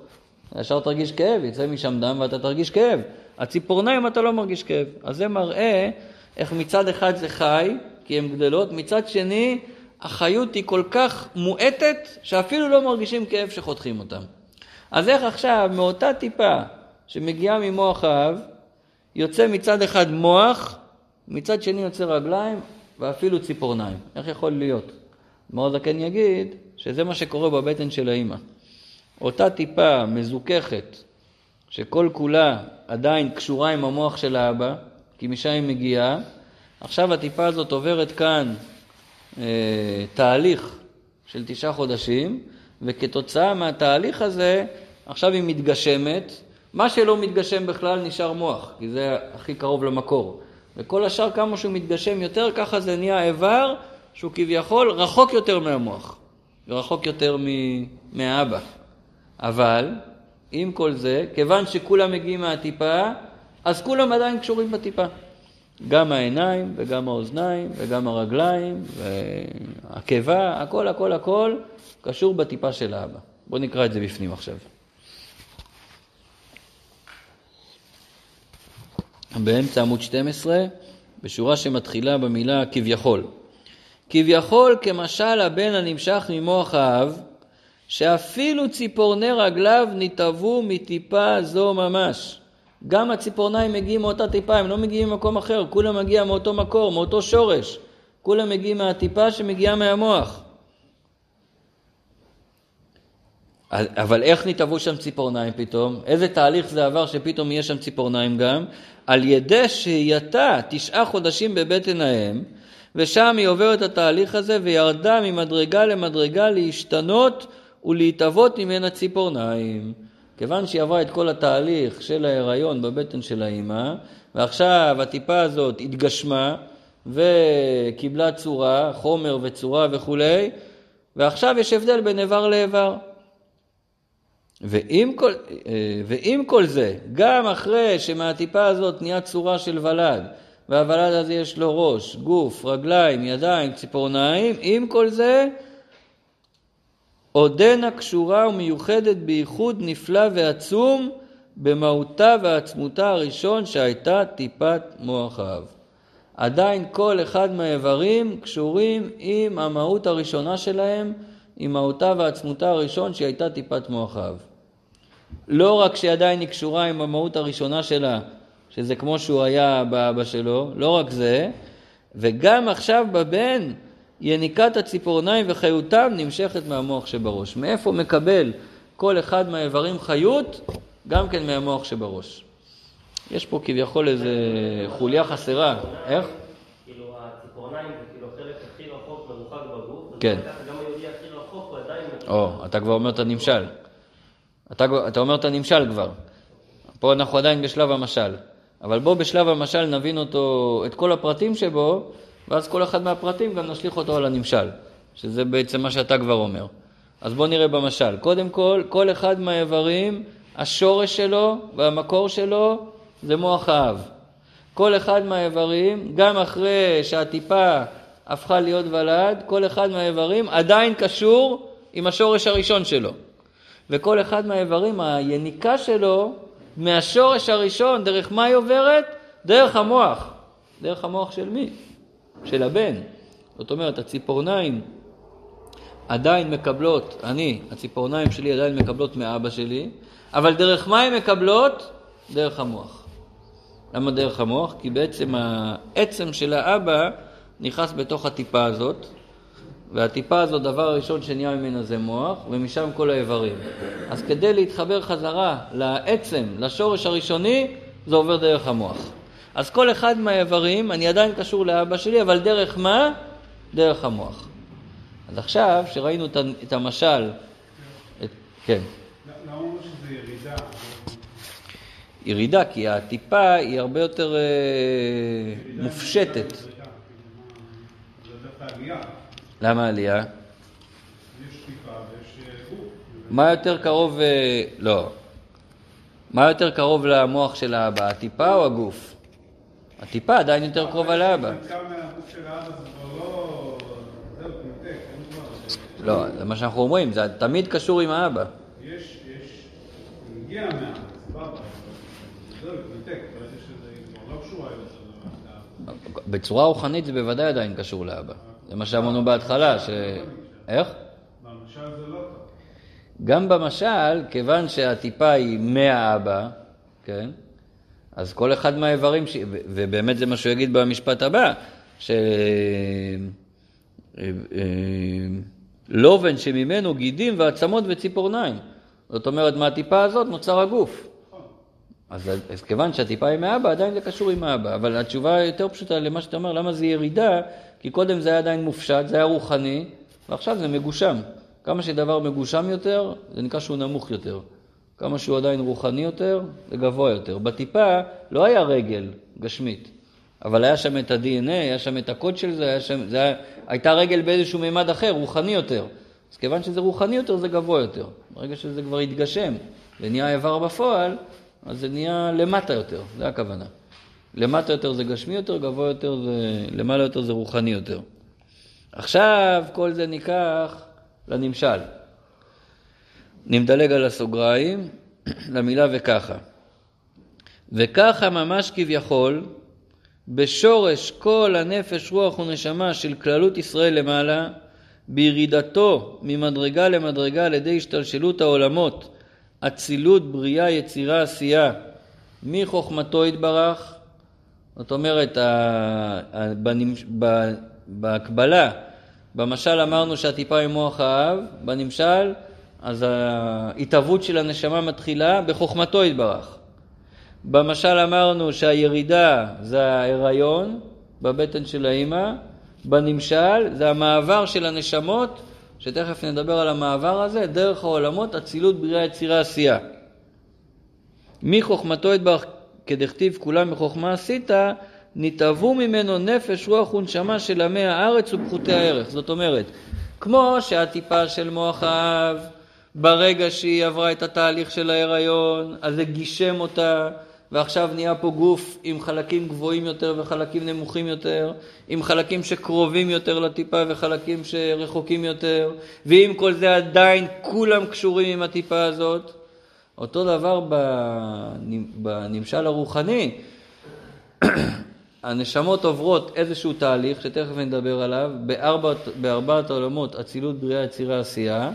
ישר תרגיש כאב, יצא משם דם ואתה תרגיש כאב. הציפורניים אתה לא מרגיש כאב. אז זה מראה איך מצד אחד זה חי, כי הן גדלות, מצד שני, החיות היא כל כך מועטת, שאפילו לא מרגישים כאב שחותכים אותם. אז איך עכשיו, מאותה טיפה שמגיעה ממוח האב, יוצא מצד אחד מוח, מצד שני יוצא רגליים, ואפילו ציפורניים. איך יכול להיות? מאוד זקן יגיד שזה מה שקורה בבטן של האימא. אותה טיפה מזוככת, שכל כולה עדיין קשורה עם המוח של האבא, כי משם היא מגיעה, עכשיו הטיפה הזאת עוברת כאן אה, תהליך של תשעה חודשים, וכתוצאה מהתהליך הזה, עכשיו היא מתגשמת. מה שלא מתגשם בכלל נשאר מוח, כי זה הכי קרוב למקור. וכל השאר, כמה שהוא מתגשם יותר, ככה זה נהיה איבר שהוא כביכול רחוק יותר מהמוח, ורחוק יותר מהאבא. אבל, עם כל זה, כיוון שכולם מגיעים מהטיפה, אז כולם עדיין קשורים בטיפה. גם העיניים וגם האוזניים וגם הרגליים והקיבה, הכל הכל הכל קשור בטיפה של האבא. בואו נקרא את זה בפנים עכשיו. באמצע עמוד 12, בשורה שמתחילה במילה כביכול. כביכול כמשל הבן הנמשך ממוח האב, שאפילו ציפורני רגליו נתעבו מטיפה זו ממש. גם הציפורניים מגיעים מאותה טיפה, הם לא מגיעים ממקום אחר, כולם מגיע מאותו מקור, מאותו שורש. כולם מגיעים מהטיפה שמגיעה מהמוח. אבל איך נתעבו שם ציפורניים פתאום? איזה תהליך זה עבר שפתאום יש שם ציפורניים גם? על ידי שהייתה תשעה חודשים בבטן האם, ושם היא עוברת את התהליך הזה וירדה ממדרגה למדרגה להשתנות ולהתהוות ממנה ציפורניים. כיוון שהיא עברה את כל התהליך של ההיריון בבטן של האימא, ועכשיו הטיפה הזאת התגשמה וקיבלה צורה, חומר וצורה וכולי, ועכשיו יש הבדל בין איבר לאיבר. ועם כל, ועם כל זה, גם אחרי שמהטיפה הזאת נהיה צורה של ולד, והוולד הזה יש לו ראש, גוף, רגליים, ידיים, ציפורניים, עם כל זה עודנה קשורה ומיוחדת בייחוד נפלא ועצום במהותה ועצמותה הראשון שהייתה טיפת מוח האב. עדיין כל אחד מהאיברים קשורים עם המהות הראשונה שלהם, עם מהותה ועצמותה הראשון שהיא הייתה טיפת מוח האב. לא רק שעדיין היא קשורה עם המהות הראשונה שלה, שזה כמו שהוא היה באבא שלו, לא רק זה, וגם עכשיו בבן יניקת הציפורניים וחיותם נמשכת מהמוח שבראש. מאיפה מקבל כל אחד מהאיברים חיות? גם כן מהמוח שבראש. יש פה כביכול איזה חוליה חסרה. איך? כאילו הציפורניים זה כאילו החלק הכי רחוק מרוחק בגוף. כן. גם היהודי הכי רחוק הוא עדיין... או, אתה כבר אומר את הנמשל. אתה, אתה אומר את הנמשל כבר. פה אנחנו עדיין בשלב המשל. אבל בוא בשלב המשל נבין אותו, את כל הפרטים שבו, ואז כל אחד מהפרטים גם נשליך אותו על הנמשל, שזה בעצם מה שאתה כבר אומר. אז בוא נראה במשל. קודם כל, כל אחד מהאיברים, השורש שלו והמקור שלו זה מוח האב. כל אחד מהאיברים, גם אחרי שהטיפה הפכה להיות ולד, כל אחד מהאיברים עדיין קשור עם השורש הראשון שלו. וכל אחד מהאיברים, היניקה שלו, מהשורש הראשון, דרך מה היא עוברת? דרך המוח. דרך המוח של מי? של הבן. זאת אומרת, הציפורניים עדיין מקבלות, אני, הציפורניים שלי עדיין מקבלות מאבא שלי, אבל דרך מה הן מקבלות? דרך המוח. למה דרך המוח? כי בעצם העצם של האבא נכנס בתוך הטיפה הזאת, והטיפה הזאת, דבר ראשון שנהיה ממנה זה מוח, ומשם כל האיברים. אז כדי להתחבר חזרה לעצם, לשורש הראשוני, זה עובר דרך המוח. אז כל אחד מהאיברים, אני עדיין קשור לאבא שלי, אבל דרך מה? דרך המוח. אז עכשיו, שראינו את המשל, את, כן. למה אומרים שזה ירידה? ירידה, כי הטיפה היא הרבה יותר אה, מופשטת. זה דווקא עלייה. למה עלייה? אה. מה יותר קרוב, אה, לא. מה יותר קרוב למוח של האבא, הטיפה או הגוף? הטיפה עדיין יותר קרובה לאבא. לא... לא, זה מה שאנחנו אומרים, זה תמיד קשור עם האבא. יש, יש... הגיע מהאבא, סבבה. זהו, תנתק, ברגע שזה כבר לא קשורה יותר. בצורה רוחנית זה בוודאי עדיין קשור לאבא. זה מה שאמרנו בהתחלה, ש... איך? במשל זה לא טוב. גם במשל, כיוון שהטיפה היא מהאבא, כן? אז כל אחד מהאיברים, ש... ובאמת זה מה שהוא יגיד במשפט הבא, שלובן שממנו גידים ועצמות וציפורניים. זאת אומרת, מהטיפה הזאת נוצר הגוף. אז, אז כיוון שהטיפה היא מאבא, עדיין זה קשור עם האבא. אבל התשובה יותר פשוטה למה שאתה אומר, למה זה ירידה? כי קודם זה היה עדיין מופשט, זה היה רוחני, ועכשיו זה מגושם. כמה שדבר מגושם יותר, זה נקרא שהוא נמוך יותר. כמה שהוא עדיין רוחני יותר, זה גבוה יותר. בטיפה לא היה רגל גשמית, אבל היה שם את ה-DNA, היה שם את הקוד של זה, היה שם, זה היה, הייתה רגל באיזשהו מימד אחר, רוחני יותר. אז כיוון שזה רוחני יותר, זה גבוה יותר. ברגע שזה כבר התגשם ונהיה איבר בפועל, אז זה נהיה למטה יותר, זה הכוונה. למטה יותר זה גשמי יותר, גבוה יותר זה, למעלה יותר זה רוחני יותר. עכשיו כל זה ניקח לנמשל. נמדלג על הסוגריים, [clears throat] למילה וככה. וככה ממש כביכול, בשורש כל הנפש, רוח ונשמה של כללות ישראל למעלה, בירידתו ממדרגה למדרגה על ידי השתלשלות העולמות, אצילות, בריאה, יצירה, עשייה, מחוכמתו יתברך, זאת אומרת, בהקבלה, במשל אמרנו שהטיפה היא מוח האב, בנמשל, אז ההתהוות של הנשמה מתחילה בחוכמתו יתברך. במשל אמרנו שהירידה זה ההיריון בבטן של האימא, בנמשל זה המעבר של הנשמות, שתכף נדבר על המעבר הזה, דרך העולמות, אצילות, בריאה, יצירה, עשייה. מחוכמתו יתברך כדכתיב כולם מחוכמה עשית, נתעבו ממנו נפש, רוח ונשמה של עמי הארץ ופחותי הערך. זאת אומרת, כמו שהטיפה של מוח האב, ברגע שהיא עברה את התהליך של ההיריון, אז זה גישם אותה, ועכשיו נהיה פה גוף עם חלקים גבוהים יותר וחלקים נמוכים יותר, עם חלקים שקרובים יותר לטיפה וחלקים שרחוקים יותר, ועם כל זה עדיין כולם קשורים עם הטיפה הזאת. אותו דבר בנמשל הרוחני, [clears throat] הנשמות עוברות איזשהו תהליך, שתכף נדבר עליו, בארבעת, בארבעת העולמות, אצילות, בריאה, יצירה, עשייה,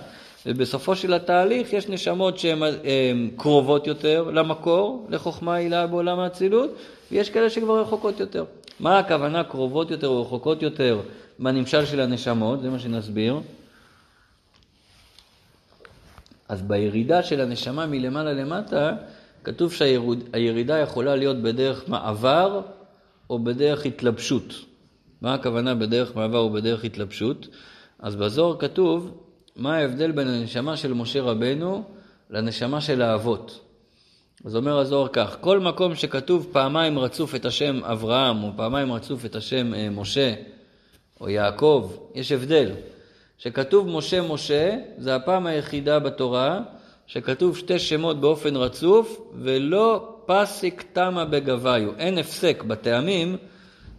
ובסופו של התהליך יש נשמות שהן קרובות יותר למקור, לחוכמה הילה בעולם האצילות, ויש כאלה שכבר רחוקות יותר. מה הכוונה קרובות יותר או רחוקות יותר בנמשל של הנשמות? זה מה שנסביר. אז בירידה של הנשמה מלמעלה למטה, כתוב שהירידה יכולה להיות בדרך מעבר או בדרך התלבשות. מה הכוונה בדרך מעבר או בדרך התלבשות? אז בזוהר כתוב מה ההבדל בין הנשמה של משה רבנו לנשמה של האבות. אז אומר הזוהר כך, כל מקום שכתוב פעמיים רצוף את השם אברהם או פעמיים רצוף את השם אה, משה או יעקב, יש הבדל. שכתוב משה משה, זה הפעם היחידה בתורה שכתוב שתי שמות באופן רצוף ולא פסיק תמה בגביו. אין הפסק בטעמים,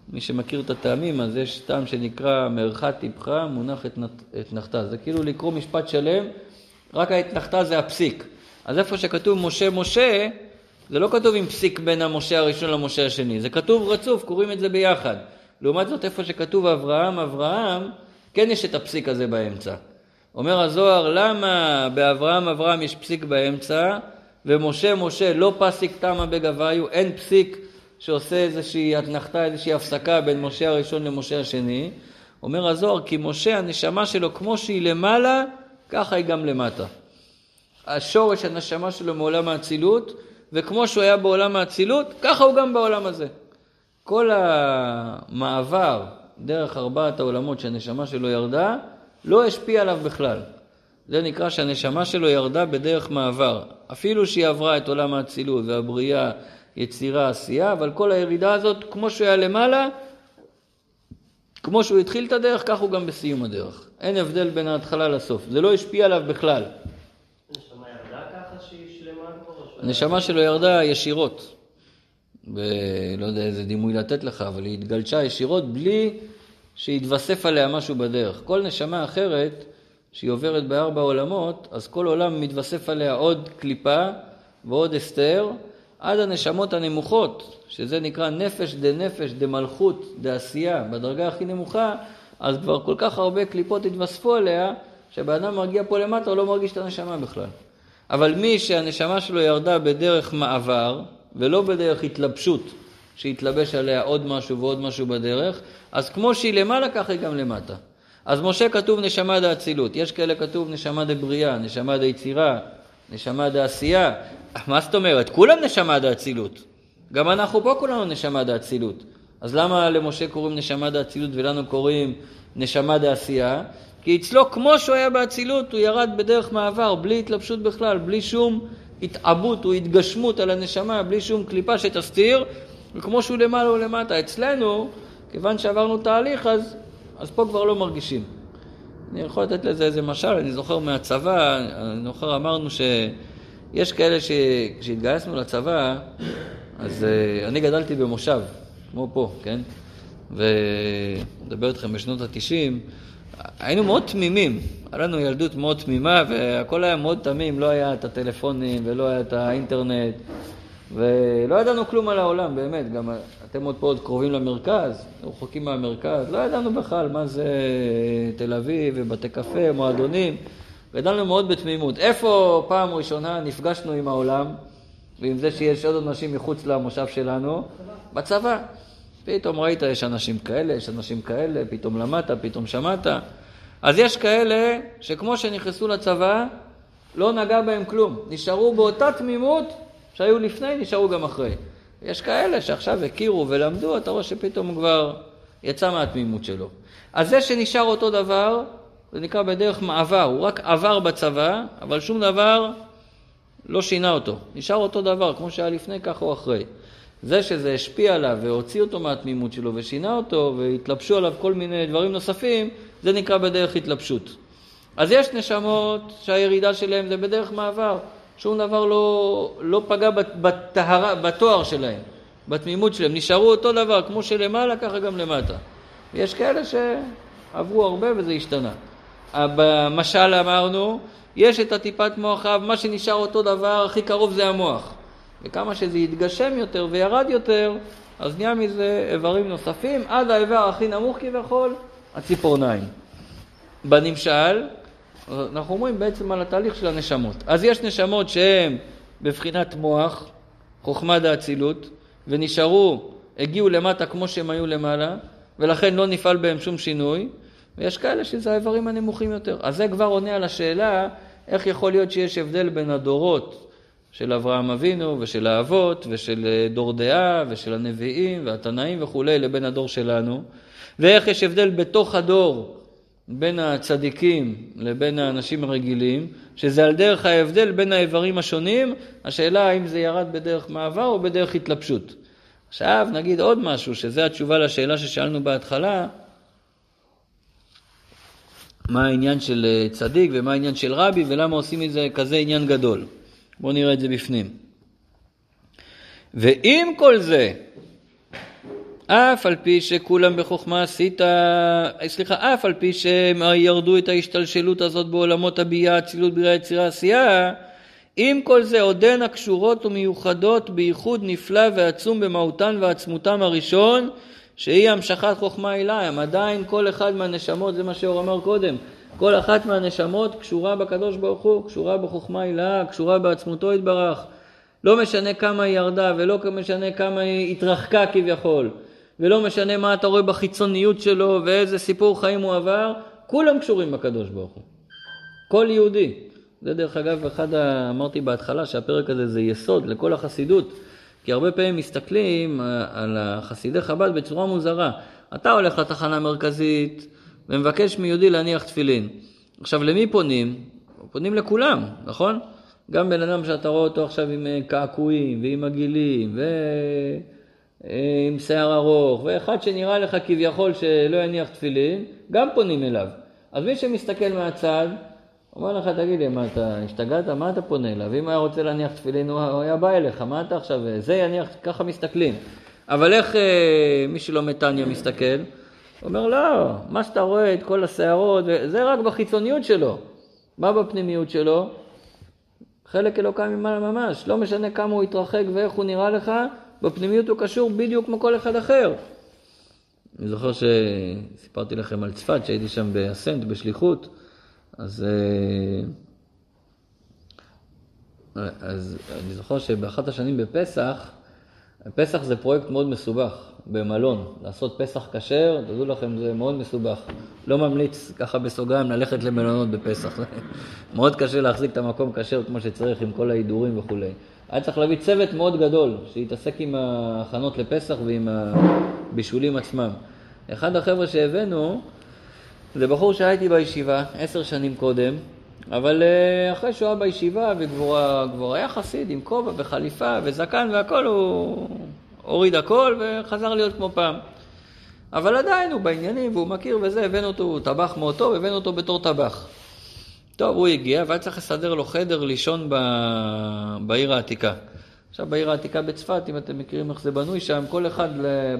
מי שמכיר את הטעמים, אז יש טעם שנקרא מרחת טיפך מונח אתנחתה. זה כאילו לקרוא משפט שלם, רק האתנחתה זה הפסיק. אז איפה שכתוב משה משה, זה לא כתוב עם פסיק בין המשה הראשון למשה השני, זה כתוב רצוף, קוראים את זה ביחד. לעומת זאת, איפה שכתוב אברהם, אברהם, כן יש את הפסיק הזה באמצע. אומר הזוהר, למה באברהם, אברהם יש פסיק באמצע, ומשה, משה לא פסיק תמה בגביו, אין פסיק שעושה איזושהי אתנחתה, איזושהי הפסקה בין משה הראשון למשה השני. אומר הזוהר, כי משה, הנשמה שלו, כמו שהיא למעלה, ככה היא גם למטה. השורש הנשמה שלו מעולם האצילות, וכמו שהוא היה בעולם האצילות, ככה הוא גם בעולם הזה. כל המעבר דרך ארבעת העולמות שהנשמה שלו ירדה, לא השפיע עליו בכלל. זה נקרא שהנשמה שלו ירדה בדרך מעבר. אפילו שהיא עברה את עולם האצילות והבריאה, יצירה, עשייה, אבל כל הירידה הזאת, כמו שהוא היה למעלה, כמו שהוא התחיל את הדרך, כך הוא גם בסיום הדרך. אין הבדל בין ההתחלה לסוף. זה לא השפיע עליו בכלל. הנשמה שלו ירדה ישירות. ולא יודע איזה דימוי לתת לך, אבל היא התגלשה ישירות בלי שיתווסף עליה משהו בדרך. כל נשמה אחרת, שהיא עוברת בארבע עולמות, אז כל עולם מתווסף עליה עוד קליפה ועוד הסתר, עד הנשמות הנמוכות, שזה נקרא נפש דנפש דמלכות דעשייה, בדרגה הכי נמוכה, אז כבר כל כך הרבה קליפות התווספו עליה, שבאדם מגיע פה למטה הוא לא מרגיש את הנשמה בכלל. אבל מי שהנשמה שלו ירדה בדרך מעבר, ולא בדרך התלבשות, שהתלבש עליה עוד משהו ועוד משהו בדרך, אז כמו שהיא למעלה, ככה היא גם למטה. אז משה כתוב נשמה דאצילות, יש כאלה כתוב נשמה דבריאה, נשמה דיצירה, נשמה דעשייה. מה זאת אומרת? כולם נשמה דאצילות. גם אנחנו פה כולנו נשמה דאצילות. אז למה למשה קוראים נשמה דאצילות ולנו קוראים נשמה דעשייה? כי אצלו, כמו שהוא היה באצילות, הוא ירד בדרך מעבר, בלי התלבשות בכלל, בלי שום התעבות או התגשמות על הנשמה, בלי שום קליפה שתסתיר, וכמו שהוא למעלה או למטה. אצלנו, כיוון שעברנו תהליך, אז, אז פה כבר לא מרגישים. אני יכול לתת לזה איזה משל, אני זוכר מהצבא, אני זוכר אמרנו שיש כאלה שכשהתגייסנו לצבא, אז uh, אני גדלתי במושב, כמו פה, כן? ומדבר איתכם בשנות התשעים, היינו מאוד תמימים, היה לנו ילדות מאוד תמימה והכל היה מאוד תמים, לא היה את הטלפונים ולא היה את האינטרנט ולא ידענו כלום על העולם, באמת, גם אתם עוד פה עוד קרובים למרכז, רחוקים מהמרכז, לא ידענו בכלל מה זה תל אביב ובתי קפה, מועדונים, גדלנו מאוד בתמימות. איפה פעם ראשונה נפגשנו עם העולם ועם זה שיש עוד אנשים מחוץ למושב שלנו? בצבא. פתאום ראית, יש אנשים כאלה, יש אנשים כאלה, פתאום למדת, פתאום שמעת. אז יש כאלה שכמו שנכנסו לצבא, לא נגע בהם כלום. נשארו באותה תמימות שהיו לפני, נשארו גם אחרי. יש כאלה שעכשיו הכירו ולמדו, אתה רואה שפתאום הוא כבר יצא מהתמימות שלו. אז זה שנשאר אותו דבר, זה נקרא בדרך מעבר, הוא רק עבר בצבא, אבל שום דבר לא שינה אותו. נשאר אותו דבר, כמו שהיה לפני, כך או אחרי. זה שזה השפיע עליו והוציא אותו מהתמימות שלו ושינה אותו והתלבשו עליו כל מיני דברים נוספים, זה נקרא בדרך התלבשות. אז יש נשמות שהירידה שלהם זה בדרך מעבר, שום דבר לא, לא פגע בטהרה, בתואר שלהם, בתמימות שלהם, נשארו אותו דבר, כמו שלמעלה ככה גם למטה. ויש כאלה שעברו הרבה וזה השתנה. במשל אמרנו, יש את הטיפת מוח רב, מה שנשאר אותו דבר, הכי קרוב זה המוח. וכמה שזה יתגשם יותר וירד יותר, אז נהיה מזה איברים נוספים, עד האיבר הכי נמוך כביכול, הציפורניים. בנמשל, אנחנו אומרים בעצם על התהליך של הנשמות. אז יש נשמות שהן בבחינת מוח, חוכמה דאצילות, ונשארו, הגיעו למטה כמו שהם היו למעלה, ולכן לא נפעל בהם שום שינוי, ויש כאלה שזה האיברים הנמוכים יותר. אז זה כבר עונה על השאלה איך יכול להיות שיש הבדל בין הדורות של אברהם אבינו ושל האבות ושל אה, דור דעה ושל הנביאים והתנאים וכולי לבין הדור שלנו, ואיך יש הבדל בתוך הדור בין הצדיקים לבין האנשים הרגילים, שזה על דרך ההבדל בין האיברים השונים, השאלה האם זה ירד בדרך מעבר או בדרך התלבשות. עכשיו נגיד עוד משהו, שזה התשובה לשאלה ששאלנו בהתחלה, מה העניין של אה, צדיק ומה העניין של רבי ולמה עושים מזה כזה עניין גדול. בואו נראה את זה בפנים. ועם כל זה, אף על פי שכולם בחוכמה עשית, סליחה, אף על פי שהם ירדו את ההשתלשלות הזאת בעולמות הביאה, אצילות, בריאה, יצירה, עשייה, עם כל זה עודנה קשורות ומיוחדות בייחוד נפלא ועצום במהותן ועצמותן הראשון, שהיא המשכת חוכמה אליים. עדיין כל אחד מהנשמות, זה מה שאור אמר קודם, כל אחת מהנשמות קשורה בקדוש ברוך הוא, קשורה בחוכמה הילאה, קשורה בעצמותו יתברך. לא משנה כמה היא ירדה ולא משנה כמה היא התרחקה כביכול, ולא משנה מה אתה רואה בחיצוניות שלו ואיזה סיפור חיים הוא עבר, כולם קשורים בקדוש ברוך הוא. כל יהודי. זה דרך אגב, אחד, ה... אמרתי בהתחלה שהפרק הזה זה יסוד לכל החסידות, כי הרבה פעמים מסתכלים אה, על החסידי חב"ד בצורה מוזרה. אתה הולך לתחנה המרכזית ומבקש מיהודי להניח תפילין. עכשיו, למי פונים? פונים לכולם, נכון? גם בן אדם שאתה רואה אותו עכשיו עם אה, קעקועים ועם עגילים ועם שיער ארוך, ואחד שנראה לך כביכול שלא יניח תפילין, גם פונים אליו. אז מי שמסתכל מהצד, אומר לך, תגיד לי, מה אתה השתגעת? מה אתה פונה אליו? אם היה רוצה להניח תפילין, הוא היה בא אליך, מה אתה עכשיו? זה יניח, ככה מסתכלים. אבל איך אה, מי שלומד טניה מסתכל? הוא אומר, לא, מה שאתה רואה, את כל השערות, זה רק בחיצוניות שלו. מה בפנימיות שלו? חלק אלוקם ממעלה ממש. לא משנה כמה הוא התרחק ואיך הוא נראה לך, בפנימיות הוא קשור בדיוק כמו כל אחד אחר. אני זוכר שסיפרתי לכם על צפת, שהייתי שם באסנט, בשליחות. אז, אה, אז אני זוכר שבאחת השנים בפסח, פסח זה פרויקט מאוד מסובך במלון. לעשות פסח כשר, תדעו לכם, זה מאוד מסובך. לא ממליץ ככה בסוגריים ללכת למלונות בפסח. [laughs] מאוד קשה להחזיק את המקום כשר כמו שצריך עם כל ההידורים וכולי. היה צריך להביא צוות מאוד גדול שיתעסק עם ההכנות לפסח ועם הבישולים עצמם. אחד החבר'ה שהבאנו, זה בחור שהיה איתי בישיבה עשר שנים קודם, אבל אה, אחרי שהוא היה בישיבה וכבר היה חסיד עם כובע וחליפה וזקן והכל, הוא הוריד הכל וחזר להיות כמו פעם. אבל עדיין הוא בעניינים והוא מכיר וזה, הבאנו אותו, הוא טבח מאוד טוב, הבאנו אותו בתור טבח. טוב, הוא הגיע והיה צריך לסדר לו חדר לישון ב... בעיר העתיקה. עכשיו בעיר העתיקה בצפת, אם אתם מכירים איך זה בנוי שם, כל אחד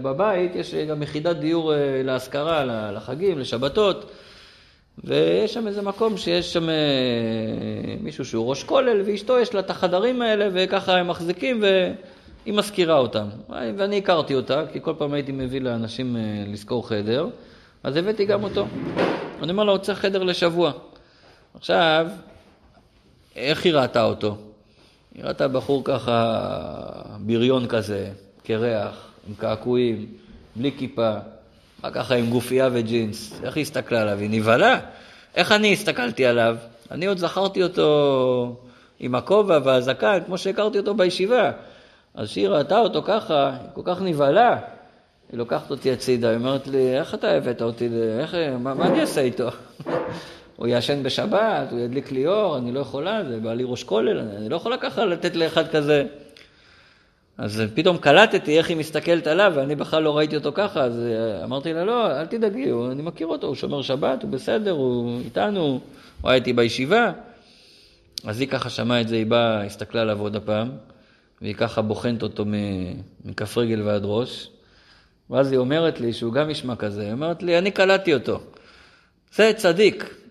בבית יש גם יחידת דיור אה, להשכרה לחגים, לשבתות, ויש שם איזה מקום שיש שם אה, מישהו שהוא ראש כולל, ואשתו יש לה את החדרים האלה, וככה הם מחזיקים, והיא משכירה אותם. ואני הכרתי אותה, כי כל פעם הייתי מביא לאנשים אה, לשכור חדר, אז הבאתי גם אותו. אני אומר לה, רוצה חדר לשבוע. עכשיו, איך היא ראתה אותו? נראית בחור ככה, בריון כזה, קרח, עם קעקועים, בלי כיפה, רק ככה עם גופייה וג'ינס. איך היא הסתכלה עליו? היא נבהלה. איך אני הסתכלתי עליו? אני עוד זכרתי אותו עם הכובע והזקן, כמו שהכרתי אותו בישיבה. אז כשהיא ראתה אותו ככה, היא כל כך נבהלה, היא לוקחת אותי הצידה, היא אומרת לי, איך אתה הבאת אותי, איך, מה, מה אני אעשה איתו? הוא יעשן בשבת, הוא ידליק לי אור, אני לא יכולה, זה בא לי ראש כולל, אני לא יכולה ככה לתת לאחד כזה. אז פתאום קלטתי איך היא מסתכלת עליו, ואני בכלל לא ראיתי אותו ככה, אז אה, אמרתי לה, לא, אל תדאגי, אני מכיר אותו, הוא שומר שבת, הוא בסדר, הוא איתנו, הוא היה איתי בישיבה. אז היא ככה שמעה את זה, היא באה, הסתכלה עליו עוד הפעם, והיא ככה בוחנת אותו מכף רגל ועד ראש. ואז היא אומרת לי, שהוא גם ישמע כזה, היא אומרת לי, אני קלטתי אותו. זה צדיק,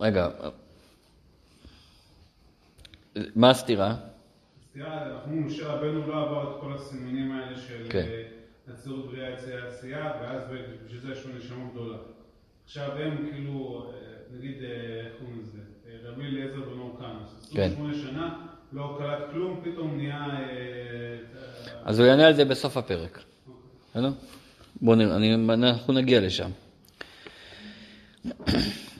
רגע, מה הסתירה? סתירה, אנחנו משה רבנו לא עבר את כל הסימנים האלה של כן. אה, נצרות בריאה יציאה עשייה, ואז בשביל זה יש לו נשמה גדולה. עכשיו הם כאילו, אה, נגיד, אה, איך קוראים לזה? רבי אליעזר בן אורקנוס. כן. 28 שנה, לא קלט כלום, פתאום נהיה... אז הוא יענה על זה בסוף הפרק. בסדר? בואו נראה, אנחנו נגיע לשם.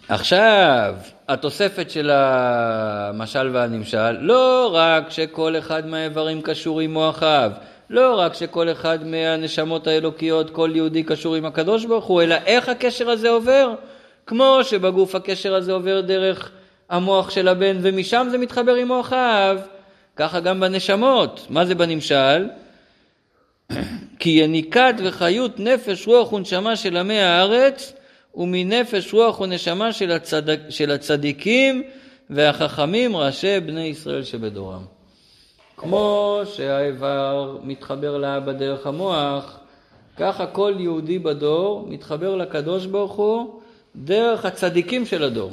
עכשיו, התוספת של המשל והנמשל, לא רק שכל אחד מהאיברים קשור עם מוחיו, לא רק שכל אחד מהנשמות האלוקיות, כל יהודי קשור עם הקדוש ברוך הוא, אלא איך הקשר הזה עובר? כמו שבגוף הקשר הזה עובר דרך המוח של הבן ומשם זה מתחבר עם מוחיו, ככה גם בנשמות. מה זה בנמשל? [clears throat] כי יניקת וחיות נפש רוח ונשמה של עמי הארץ ומנפש רוח ונשמה של, הצדק, של הצדיקים והחכמים ראשי בני ישראל שבדורם. כמו שהאיבר מתחבר לאבא דרך המוח, ככה כל יהודי בדור מתחבר לקדוש ברוך הוא דרך הצדיקים של הדור.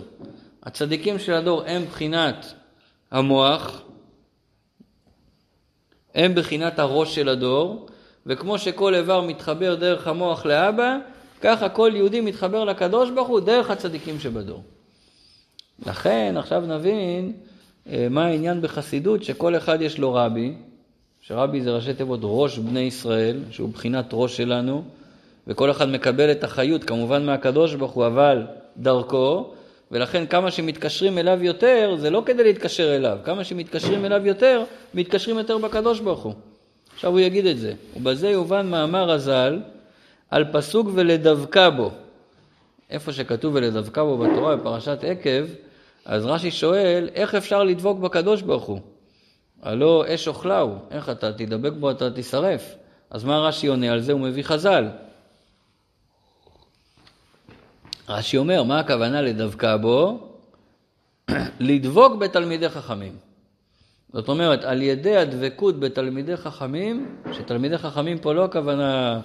הצדיקים של הדור הם בחינת המוח, הם בחינת הראש של הדור, וכמו שכל איבר מתחבר דרך המוח לאבא, ככה כל יהודי מתחבר לקדוש ברוך הוא דרך הצדיקים שבדור. לכן עכשיו נבין אה, מה העניין בחסידות, שכל אחד יש לו רבי, שרבי זה ראשי תיבות ראש בני ישראל, שהוא בחינת ראש שלנו, וכל אחד מקבל את החיות כמובן מהקדוש ברוך הוא, אבל דרכו, ולכן כמה שמתקשרים אליו יותר, זה לא כדי להתקשר אליו, כמה שמתקשרים אליו יותר, מתקשרים יותר בקדוש ברוך הוא. עכשיו הוא יגיד את זה. ובזה יובן מאמר הז"ל על פסוק ולדבקה בו. איפה שכתוב ולדבקה בו בתורה בפרשת עקב, אז רש"י שואל, איך אפשר לדבוק בקדוש ברוך הוא? הלא אש אוכלה הוא, איך אתה תדבק בו אתה תישרף. אז מה רש"י עונה על זה? הוא מביא חז"ל. רש"י אומר, מה הכוונה לדבקה בו? [clears throat] לדבוק בתלמידי חכמים. זאת אומרת, על ידי הדבקות בתלמידי חכמים, שתלמידי חכמים פה לא הכוונה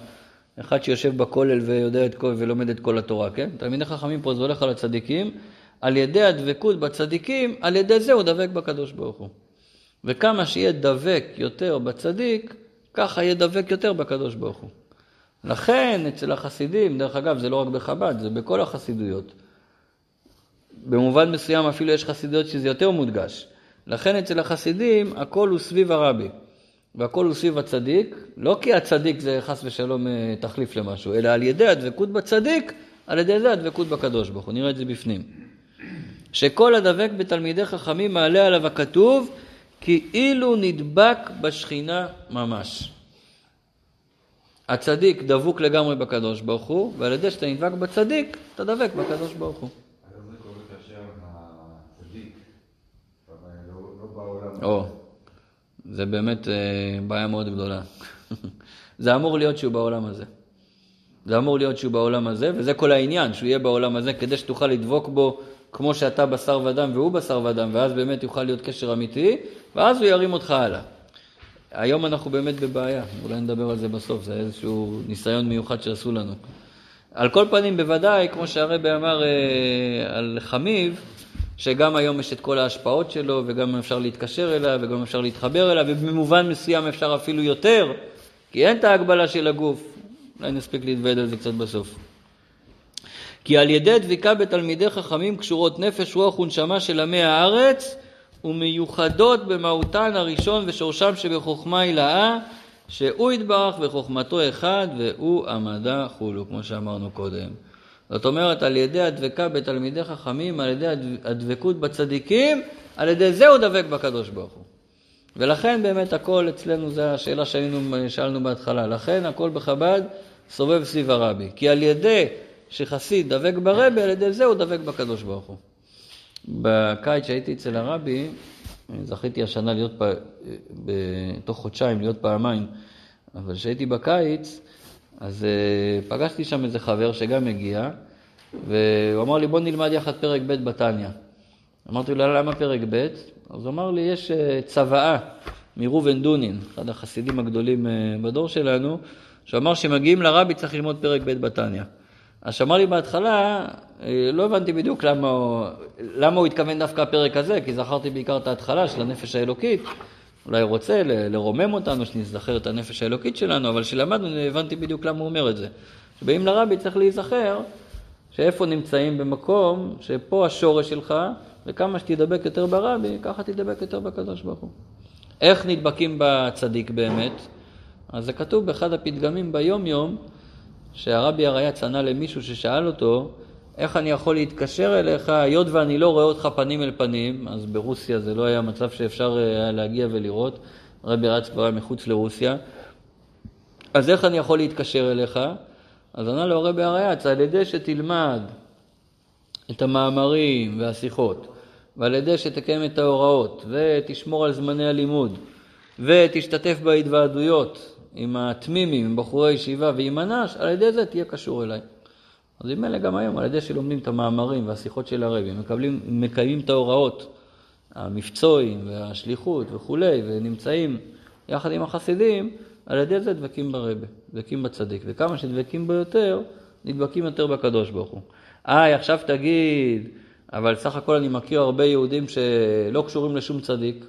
אחד שיושב בכולל ויודע את כל, ולומד את כל התורה, כן? תלמידי חכמים פה זה הולך על הצדיקים, על ידי הדבקות בצדיקים, על ידי זה הוא דבק בקדוש ברוך הוא. וכמה שיהיה דבק יותר בצדיק, ככה יהיה דבק יותר בקדוש ברוך הוא. לכן אצל החסידים, דרך אגב זה לא רק בחב"ד, זה בכל החסידויות. במובן מסוים אפילו יש חסידויות שזה יותר מודגש. לכן אצל החסידים הכל הוא סביב הרבי, והכל הוא סביב הצדיק, לא כי הצדיק זה חס ושלום אה, תחליף למשהו, אלא על ידי הדבקות בצדיק, על ידי זה הדבקות בקדוש ברוך הוא, נראה את זה בפנים. שכל הדבק בתלמידי חכמים מעלה עליו הכתוב, כאילו נדבק בשכינה ממש. הצדיק דבוק לגמרי בקדוש ברוך הוא, ועל ידי שאתה נדבק בצדיק, אתה דבק בקדוש ברוך הוא. אז זה קורה כאשר הצדיק, לא לא בעולם. או, זה באמת אה, בעיה מאוד גדולה. [laughs] זה אמור להיות שהוא בעולם הזה. זה אמור להיות שהוא בעולם הזה, וזה כל העניין, שהוא יהיה בעולם הזה, כדי שתוכל לדבוק בו כמו שאתה בשר ודם והוא בשר ודם, ואז באמת יוכל להיות קשר אמיתי, ואז הוא ירים אותך הלאה. היום אנחנו באמת בבעיה, אולי נדבר על זה בסוף, זה איזשהו ניסיון מיוחד שעשו לנו. על כל פנים, בוודאי, כמו שהרבי אמר אה, על חמיב, שגם היום יש את כל ההשפעות שלו, וגם אפשר להתקשר אליו, וגם אפשר להתחבר אליו, ובמובן מסוים אפשר אפילו יותר, כי אין את ההגבלה של הגוף. אולי נספיק להתוועד על זה קצת בסוף. כי על ידי דביקה בתלמידי חכמים קשורות נפש, רוח ונשמה של עמי הארץ, ומיוחדות במהותן הראשון ושורשם שבחוכמה הילאה, שהוא יתברך וחוכמתו אחד והוא המדע כולו, כמו שאמרנו קודם. זאת אומרת, על ידי הדבקה בתלמידי חכמים, על ידי הדבקות בצדיקים, על ידי זה הוא דבק בקדוש ברוך הוא. ולכן באמת הכל אצלנו, זו השאלה ששאלנו בהתחלה, לכן הכל בחב"ד סובב סביב הרבי. כי על ידי שחסיד דבק ברבי, על ידי זה הוא דבק בקדוש ברוך הוא. בקיץ שהייתי אצל הרבי, זכיתי השנה להיות, פ... בתוך חודשיים להיות פעמיים, אבל כשהייתי בקיץ, אז uh, פגשתי שם איזה חבר שגם הגיע, והוא אמר לי, בוא נלמד יחד פרק ב' בתניא. אמרתי לו, למה פרק ב'? אז הוא אמר לי, יש uh, צוואה מראובן דונין, אחד החסידים הגדולים uh, בדור שלנו, שאמר שמגיעים לרבי צריך ללמוד פרק ב' בתניא. אז שאמר לי בהתחלה, לא הבנתי בדיוק למה למה הוא התכוון דווקא הפרק הזה, כי זכרתי בעיקר את ההתחלה של הנפש האלוקית. אולי רוצה לרומם אותנו, שנזכר את הנפש האלוקית שלנו, אבל כשלמדנו הבנתי בדיוק למה הוא אומר את זה. כשבאים לרבי צריך להיזכר שאיפה נמצאים במקום שפה השורש שלך, וכמה שתדבק יותר ברבי, ככה תדבק יותר בקדוש ברוך הוא. איך נדבקים בצדיק באמת? אז זה כתוב באחד הפתגמים ביום יום, שהרבי הרייץ ענה למישהו ששאל אותו, איך אני יכול להתקשר אליך, היות ואני לא רואה אותך פנים אל פנים, אז ברוסיה זה לא היה מצב שאפשר אה, היה להגיע ולראות, הרבי רץ כבר מחוץ לרוסיה, אז איך אני יכול להתקשר אליך? אז ענה לו הרבי הרייץ, על ידי שתלמד את המאמרים והשיחות, ועל ידי שתקיים את ההוראות, ותשמור על זמני הלימוד, ותשתתף בהתוועדויות עם התמימים, עם בחורי ישיבה ועם אנש, על ידי זה תהיה קשור אליי. אז אם אלה גם היום, על ידי שלומדים את המאמרים והשיחות של הרבי, מקבלים, מקיימים את ההוראות, המבצועים והשליחות וכולי, ונמצאים יחד עם החסידים, על ידי זה דבקים ברבי, דבקים בצדיק. וכמה שדבקים בו יותר, נדבקים יותר בקדוש ברוך הוא. איי, עכשיו תגיד, אבל סך הכל אני מכיר הרבה יהודים שלא קשורים לשום צדיק,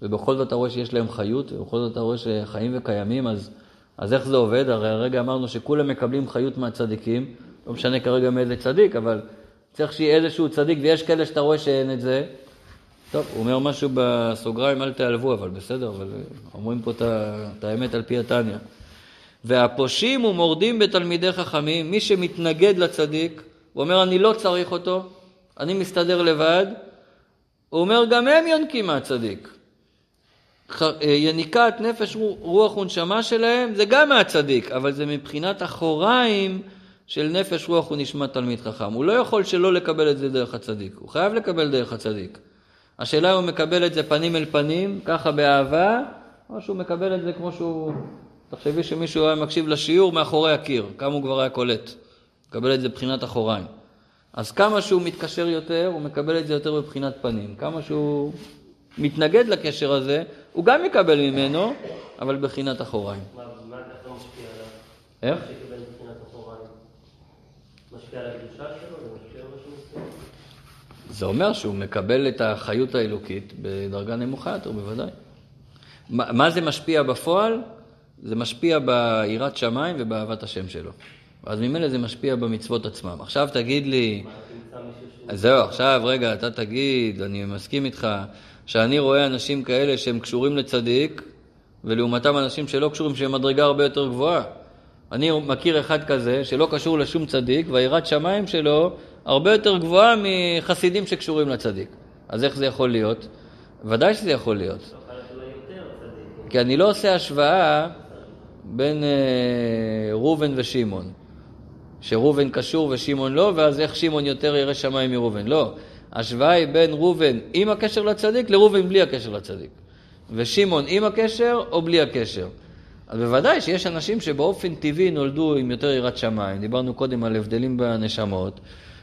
ובכל זאת אתה רואה שיש להם חיות, ובכל זאת אתה רואה שחיים וקיימים, אז, אז איך זה עובד? הרי הרגע אמרנו שכולם מקבלים חיות מהצדיקים, לא משנה כרגע מאיזה צדיק, אבל צריך שיהיה איזשהו צדיק, ויש כאלה שאתה רואה שאין את זה. טוב, הוא אומר משהו בסוגריים, אל תיעלבו, אבל בסדר, אבל אומרים פה את האמת על פי התניא. והפושעים ומורדים בתלמידי חכמים, מי שמתנגד לצדיק, הוא אומר, אני לא צריך אותו, אני מסתדר לבד, הוא אומר, גם הם יונקים מהצדיק. יניקת נפש רוח ונשמה שלהם, זה גם מהצדיק, אבל זה מבחינת אחוריים של נפש רוח ונשמת תלמיד חכם. הוא לא יכול שלא לקבל את זה דרך הצדיק, הוא חייב לקבל דרך הצדיק. השאלה אם הוא מקבל את זה פנים אל פנים, ככה באהבה, או שהוא מקבל את זה כמו שהוא... תחשבי שמישהו היה מקשיב לשיעור מאחורי הקיר, כמה הוא כבר היה קולט. מקבל את זה מבחינת אחוריים. אז כמה שהוא מתקשר יותר, הוא מקבל את זה יותר בבחינת פנים. כמה שהוא מתנגד לקשר הזה, הוא גם יקבל ממנו, אבל בבחינת אחוריים. מה מה ככה משפיע עליו? איך? שיקבל מבחינת אחוריים. משפיע על הקדושה שלו? זה משפיע על? זה אומר שהוא מקבל את החיות האלוקית בדרגה נמוכה יותר, בוודאי. מה, מה זה משפיע בפועל? זה משפיע ביראת שמיים ובאהבת השם שלו. אז ממילא זה משפיע במצוות עצמם. עכשיו תגיד לי. אז זהו, עכשיו רגע, אתה תגיד, אני מסכים איתך, שאני רואה אנשים כאלה שהם קשורים לצדיק, ולעומתם אנשים שלא קשורים, שהם מדרגה הרבה יותר גבוהה. אני מכיר אחד כזה שלא קשור לשום צדיק, והיראת שמיים שלו הרבה יותר גבוהה מחסידים שקשורים לצדיק. אז איך זה יכול להיות? ודאי שזה יכול להיות. כי אני לא עושה השוואה בין אה, ראובן ושמעון. שראובן קשור ושמעון לא, ואז איך שמעון יותר ירא שמיים מראובן. לא. ההשוואה היא בין ראובן עם הקשר לצדיק לראובן בלי הקשר לצדיק. ושמעון עם הקשר או בלי הקשר. אז בוודאי שיש אנשים שבאופן טבעי נולדו עם יותר יראת שמיים. דיברנו קודם על הבדלים בנשמות.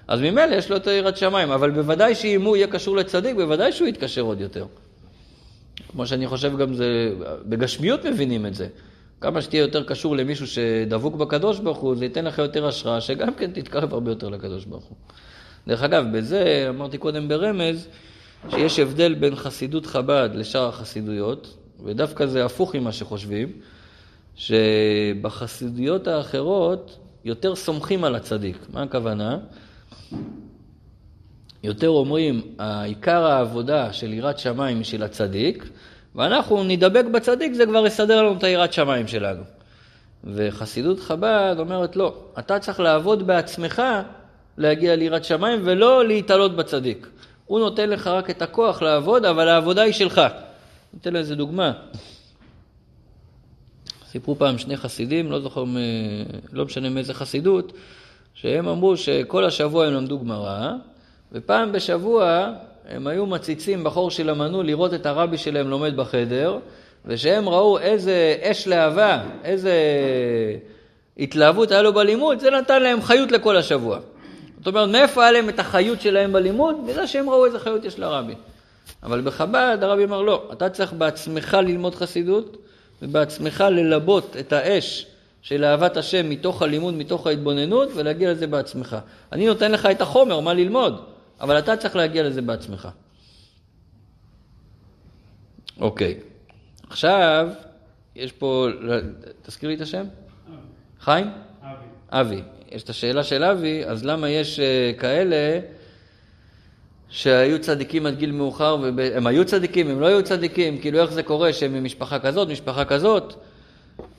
אז ממילא יש לו יותר יראת שמיים, אבל בוודאי שאם הוא יהיה קשור לצדיק, בוודאי שהוא יתקשר עוד יותר. כמו שאני חושב גם זה, בגשמיות מבינים את זה. כמה שתהיה יותר קשור למישהו שדבוק בקדוש ברוך הוא, זה ייתן לך יותר השראה, שגם כן תתקרב הרבה יותר לקדוש ברוך הוא. דרך אגב, בזה אמרתי קודם ברמז, שיש הבדל בין חסידות חב"ד לשאר החסידויות, ודווקא זה הפוך ממה שחושבים, שבחסידויות האחרות יותר סומכים על הצדיק. מה הכוונה? יותר אומרים, עיקר העבודה של יראת שמיים היא של הצדיק, ואנחנו נדבק בצדיק, זה כבר יסדר לנו את היראת שמיים שלנו. וחסידות חב"ד אומרת, לא, אתה צריך לעבוד בעצמך להגיע ליראת שמיים ולא להתעלות בצדיק. הוא נותן לך רק את הכוח לעבוד, אבל העבודה היא שלך. ניתן לזה דוגמה. סיפרו פעם שני חסידים, לא זוכר, מ... לא משנה מאיזה חסידות, שהם אמרו שכל השבוע הם למדו גמרא, ופעם בשבוע הם היו מציצים בחור של המנעול לראות את הרבי שלהם לומד בחדר, ושהם ראו איזה אש להבה, איזה התלהבות היה לו בלימוד, זה נתן להם חיות לכל השבוע. זאת אומרת, מאיפה היה להם את החיות שלהם בלימוד? בגלל שהם ראו איזה חיות יש לרבי. אבל בחב"ד הרבי אמר לא, אתה צריך בעצמך ללמוד חסידות, ובעצמך ללבות את האש של אהבת השם מתוך הלימוד, מתוך ההתבוננות, ולהגיע לזה בעצמך. אני נותן לך את החומר, מה ללמוד, אבל אתה צריך להגיע לזה בעצמך. אוקיי, עכשיו, יש פה, תזכיר לי את השם? חיים? אבי. אבי. יש את השאלה של אבי, אז למה יש אה, כאלה שהיו צדיקים עד גיל מאוחר, והם היו צדיקים, הם לא היו צדיקים, כאילו איך זה קורה שהם ממשפחה כזאת, משפחה כזאת?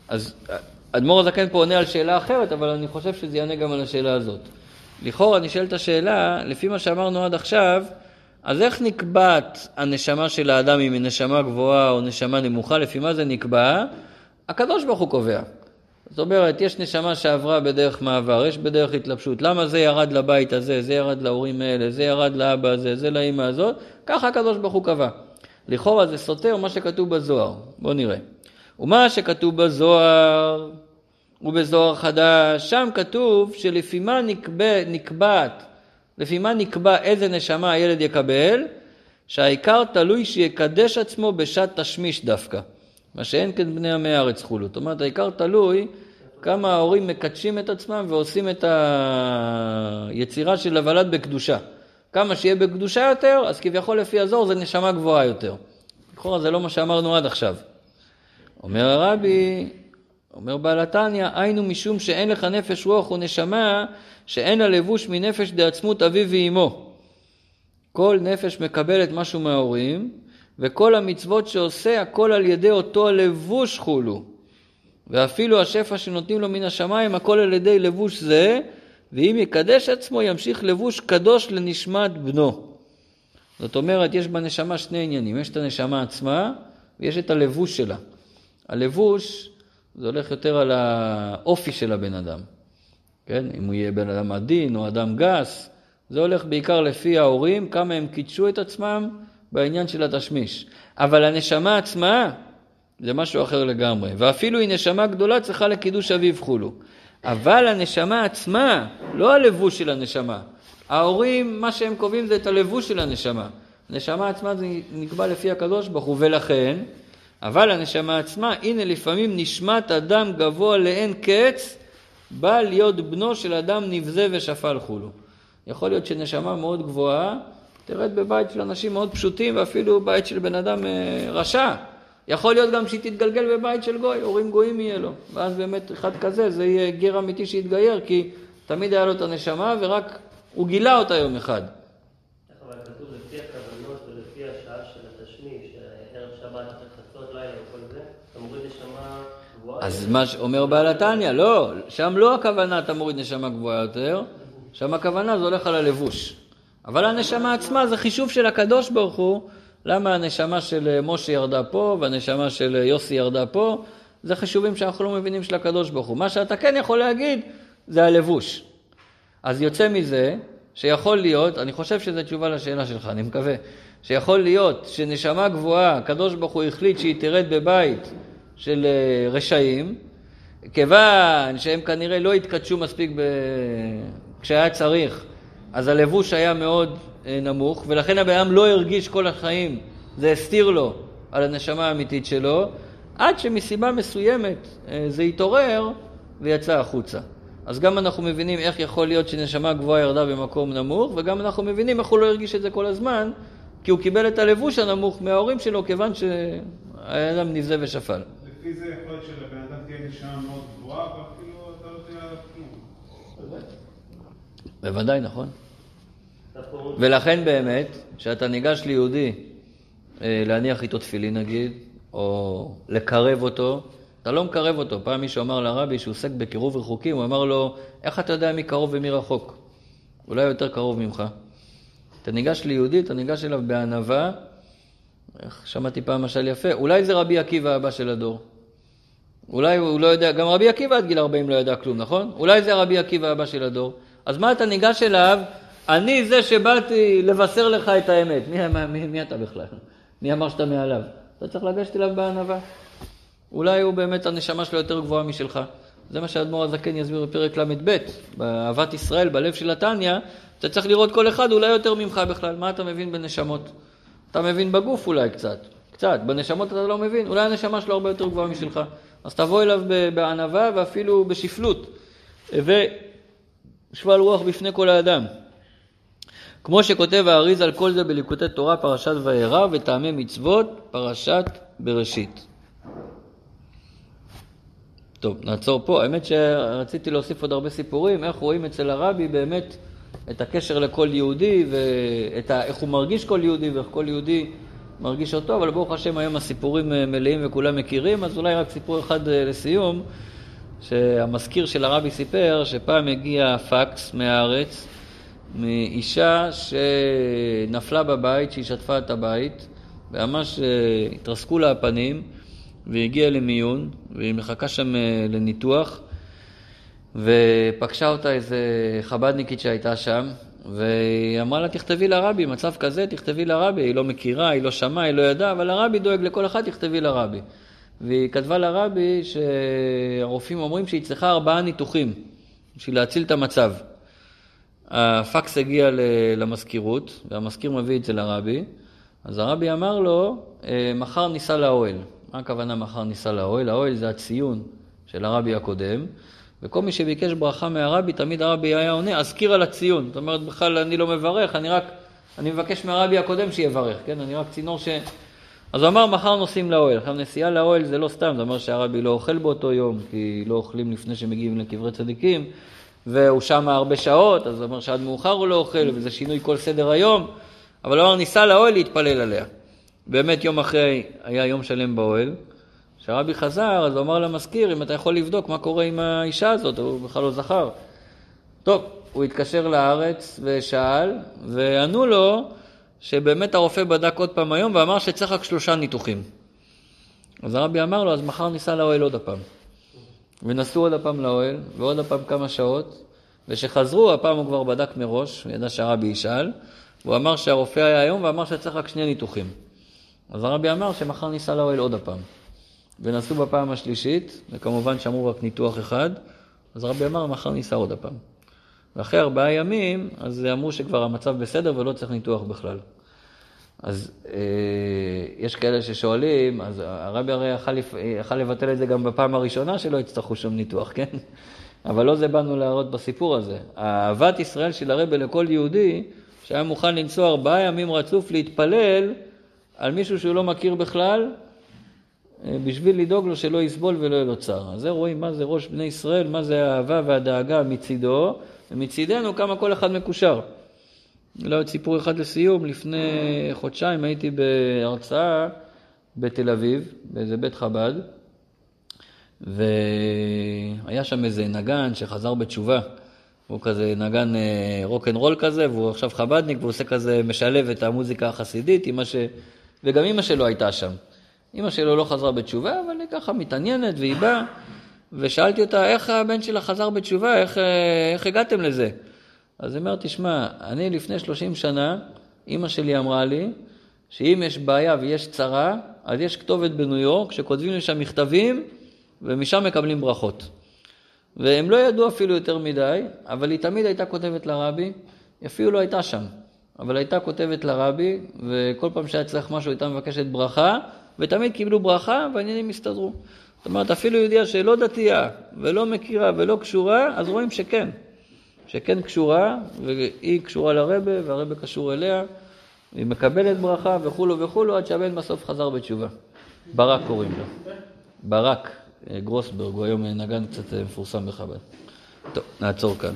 אז אדמו"ר הזקן פה עונה על שאלה אחרת, אבל אני חושב שזה יענה גם על השאלה הזאת. לכאורה נשאלת השאלה, לפי מה שאמרנו עד עכשיו, אז איך נקבעת הנשמה של האדם אם היא נשמה גבוהה או נשמה נמוכה? לפי מה זה נקבע? הקדוש ברוך הוא קובע. זאת אומרת, יש נשמה שעברה בדרך מעבר, יש בדרך התלבשות. למה זה ירד לבית הזה, זה ירד להורים האלה, זה ירד לאבא הזה, זה לאימא הזאת? ככה הקדוש ברוך הוא קבע. לכאורה זה סותר מה שכתוב בזוהר. בואו נראה. ומה שכתוב בזוהר ובזוהר חדש, שם כתוב שלפי מה נקבע, נקבעת, לפי מה נקבע איזה נשמה הילד יקבל, שהעיקר תלוי שיקדש עצמו בשעת תשמיש דווקא. מה שאין כן בני עמי הארץ חולו. זאת אומרת, העיקר תלוי כמה ההורים מקדשים את עצמם ועושים את היצירה של הוולד בקדושה. כמה שיהיה בקדושה יותר, אז כביכול לפי הזוהר זה נשמה גבוהה יותר. לכאורה זה לא מה שאמרנו עד עכשיו. אומר הרבי, אומר בעל התניא, היינו משום שאין לך נפש רוח ונשמה, שאין לה לבוש מנפש דעצמות אביו ואימו. כל נפש מקבלת משהו מההורים, וכל המצוות שעושה הכל על ידי אותו הלבוש חולו. ואפילו השפע שנותנים לו מן השמיים הכל על ידי לבוש זה, ואם יקדש עצמו ימשיך לבוש קדוש לנשמת בנו. זאת אומרת, יש בנשמה שני עניינים, יש את הנשמה עצמה ויש את הלבוש שלה. הלבוש, זה הולך יותר על האופי של הבן אדם. כן? אם הוא יהיה בן אדם עדין או אדם גס, זה הולך בעיקר לפי ההורים, כמה הם קידשו את עצמם בעניין של התשמיש. אבל הנשמה עצמה זה משהו אחר לגמרי. ואפילו היא נשמה גדולה צריכה לקידוש אביו חולו. אבל הנשמה עצמה, לא הלבוש של הנשמה. ההורים, מה שהם קובעים זה את הלבוש של הנשמה. הנשמה עצמה זה נקבע לפי הקדוש ברוך הוא, ולכן, אבל הנשמה עצמה, הנה לפעמים נשמת אדם גבוה לאין קץ, בא להיות בנו של אדם נבזה ושפל חולו. יכול להיות שנשמה מאוד גבוהה, תרד בבית של אנשים מאוד פשוטים, ואפילו בית של בן אדם אה, רשע. יכול להיות גם שהיא תתגלגל בבית של גוי, הורים גויים יהיה לו. ואז באמת אחד כזה, זה יהיה גר אמיתי שיתגייר, כי תמיד היה לו את הנשמה, ורק הוא גילה אותה יום אחד. אז מה שאומר בעל התניא, לא, שם לא הכוונה אתה מוריד נשמה גבוהה יותר, שם הכוונה זה הולך על הלבוש. אבל הנשמה עצמה זה חישוב של הקדוש ברוך הוא, למה הנשמה של משה ירדה פה והנשמה של יוסי ירדה פה, זה חישובים שאנחנו לא מבינים של הקדוש ברוך הוא. מה שאתה כן יכול להגיד זה הלבוש. אז יוצא מזה שיכול להיות, אני חושב שזו תשובה לשאלה שלך, אני מקווה, שיכול להיות שנשמה גבוהה, הקדוש ברוך הוא החליט שהיא תרד בבית של אה, רשעים, כיוון שהם כנראה לא התקדשו מספיק ב... כשהיה צריך, אז הלבוש היה מאוד אה, נמוך, ולכן הבן אדם לא הרגיש כל החיים, זה הסתיר לו על הנשמה האמיתית שלו, עד שמסיבה מסוימת אה, זה התעורר ויצא החוצה. אז גם אנחנו מבינים איך יכול להיות שנשמה גבוהה ירדה במקום נמוך, וגם אנחנו מבינים איך הוא לא הרגיש את זה כל הזמן, כי הוא קיבל את הלבוש הנמוך מההורים שלו, כיוון שהיה אדם נבזה ושפל. לפי זה יכול להיות שלבן אדם תהיה נשמה מאוד גבוהה, ואפילו אתה לא עליו כלום. בוודאי, נכון. ולכן באמת, כשאתה ניגש ליהודי אה, להניח איתו תפילין נגיד, או לקרב אותו, אתה לא מקרב אותו. פעם מישהו אמר לרבי שהוא עוסק בקירוב רחוקים, הוא אמר לו, איך אתה יודע מי קרוב ומי רחוק? אולי יותר קרוב ממך. אתה ניגש ליהודי, אתה ניגש אליו בענווה, איך שמעתי פעם משל יפה, אולי זה רבי עקיבא הבא של הדור. אולי הוא לא יודע, גם רבי עקיבא עד גיל 40 לא ידע כלום, נכון? אולי זה רבי עקיבא הבא של הדור. אז מה אתה ניגש אליו אני זה שבאתי לבשר לך את האמת. מי, מי, מי אתה בכלל? מי אמר שאתה מעליו? אתה צריך לגשת אליו בענווה. אולי הוא באמת, הנשמה שלו יותר גבוהה משלך. זה מה שהאדמו"ר הזקן יסביר בפרק ל"ב, באהבת ישראל, בלב של התניא, אתה צריך לראות כל אחד אולי יותר ממך בכלל. מה אתה מבין בנשמות? אתה מבין בגוף אולי קצת, קצת. בנשמות אתה לא מבין, אולי הנשמה שלו הרבה יותר גבוהה משלך. אז תבוא אליו בענווה ואפילו בשפלות. ושפל רוח בפני כל האדם. כמו שכותב האריז על כל זה בליקוטי תורה, פרשת וירא, וטעמי מצוות, פרשת בראשית. טוב, נעצור פה. האמת שרציתי להוסיף עוד הרבה סיפורים, איך רואים אצל הרבי באמת את הקשר לכל יהודי, ואיך הוא מרגיש כל יהודי, ואיך כל יהודי מרגיש אותו, אבל ברוך השם היום הסיפורים אה, מלאים וכולם מכירים, אז אולי רק סיפור אחד אה, לסיום, שהמזכיר של הרבי סיפר שפעם הגיע פקס מהארץ מאישה שנפלה בבית, שהיא שטפה את הבית, וממש אה, התרסקו לה הפנים. והיא הגיעה למיון, והיא מחכה שם אה, לניתוח, ופגשה אותה איזה חבדניקית שהייתה שם, והיא אמרה לה, תכתבי לרבי, מצב כזה, תכתבי לרבי. היא לא מכירה, היא לא שמעה, היא לא ידעה, אבל הרבי דואג לכל אחד, תכתבי לרבי. והיא כתבה לרבי שהרופאים אומרים שהיא צריכה ארבעה ניתוחים בשביל להציל את המצב. הפקס הגיע למזכירות, והמזכיר מביא את זה לרבי, אז הרבי אמר לו, אה, מחר ניסע לאוהל. מה הכוונה מחר ניסע לאוהל? האוהל זה הציון של הרבי הקודם, וכל מי שביקש ברכה מהרבי, תמיד הרבי היה עונה, אזכיר על הציון. זאת אומרת, בכלל אני לא מברך, אני רק, אני מבקש מהרבי הקודם שיברך, כן? אני רק צינור ש... אז הוא אמר, מחר נוסעים לאוהל. עכשיו, נסיעה לאוהל זה לא סתם, זה אומר שהרבי לא אוכל באותו יום, כי לא אוכלים לפני שמגיעים לקברי צדיקים, והוא שם הרבה שעות, אז זה אומר שעד מאוחר הוא לא אוכל, וזה שינוי כל סדר היום, אבל הוא אמר, ניסע לאוהל להתפלל עליה. באמת יום אחרי היה יום שלם באוהל. כשהרבי חזר, אז הוא אמר למזכיר, אם אתה יכול לבדוק מה קורה עם האישה הזאת, הוא בכלל לא זכר. טוב, הוא התקשר לארץ ושאל, וענו לו שבאמת הרופא בדק עוד פעם היום ואמר שצריך רק שלושה ניתוחים. אז הרבי אמר לו, אז מחר ניסע לאוהל עוד הפעם. ונסעו עוד הפעם לאוהל, ועוד הפעם כמה שעות, וכשחזרו, הפעם הוא כבר בדק מראש, הוא ידע שהרבי ישאל, והוא אמר שהרופא היה היום ואמר שצריך רק שני ניתוחים. אז הרבי אמר שמחר ניסע לאוהל עוד הפעם. ונסעו בפעם השלישית, וכמובן שמרו רק ניתוח אחד, אז הרבי אמר מחר ניסע עוד הפעם. ואחרי ארבעה ימים, אז אמרו שכבר המצב בסדר ולא צריך ניתוח בכלל. אז אה, יש כאלה ששואלים, אז הרבי הרי יכל, יכל לבטל את זה גם בפעם הראשונה שלא יצטרכו שום ניתוח, כן? [laughs] אבל לא זה באנו להראות בסיפור הזה. אהבת ישראל של הרבי לכל יהודי, שהיה מוכן לנסוע ארבעה ימים רצוף להתפלל, על מישהו שהוא לא מכיר בכלל, אה, בשביל לדאוג לו שלא יסבול ולא יהיה לו צער. אז זה רואים מה זה ראש בני ישראל, מה זה האהבה והדאגה מצידו, ומצידנו כמה כל אחד מקושר. לא עוד סיפור אחד לסיום, לפני חודשיים הייתי בהרצאה בתל אביב, באיזה בית חב"ד, והיה שם איזה נגן שחזר בתשובה. הוא כזה נגן רוקנרול אה, כזה, והוא עכשיו חב"דניק, והוא עושה כזה, משלב את המוזיקה החסידית עם ש... וגם אימא שלו הייתה שם. אימא שלו לא חזרה בתשובה, אבל היא ככה מתעניינת, והיא באה, ושאלתי אותה, איך הבן שלה חזר בתשובה, איך, איך הגעתם לזה? אז היא אומרת, תשמע, אני לפני 30 שנה, אימא שלי אמרה לי, שאם יש בעיה ויש צרה, אז יש כתובת בניו יורק שכותבים לי שם מכתבים, ומשם מקבלים ברכות. והם לא ידעו אפילו יותר מדי, אבל היא תמיד הייתה כותבת לרבי, היא אפילו לא הייתה שם. אבל הייתה כותבת לרבי, וכל פעם שהיה צריך משהו הייתה מבקשת ברכה, ותמיד קיבלו ברכה והעניינים הסתדרו. זאת אומרת, אפילו יהודיה שלא דתייה ולא מכירה ולא קשורה, אז רואים שכן. שכן קשורה, והיא קשורה לרבה, והרבה קשור אליה, היא מקבלת ברכה וכולו וכולו, עד שהבן בסוף חזר בתשובה. ברק קוראים לו. ברק גרוסברג, הוא היום נגן קצת מפורסם בחב"ד. טוב, נעצור כאן.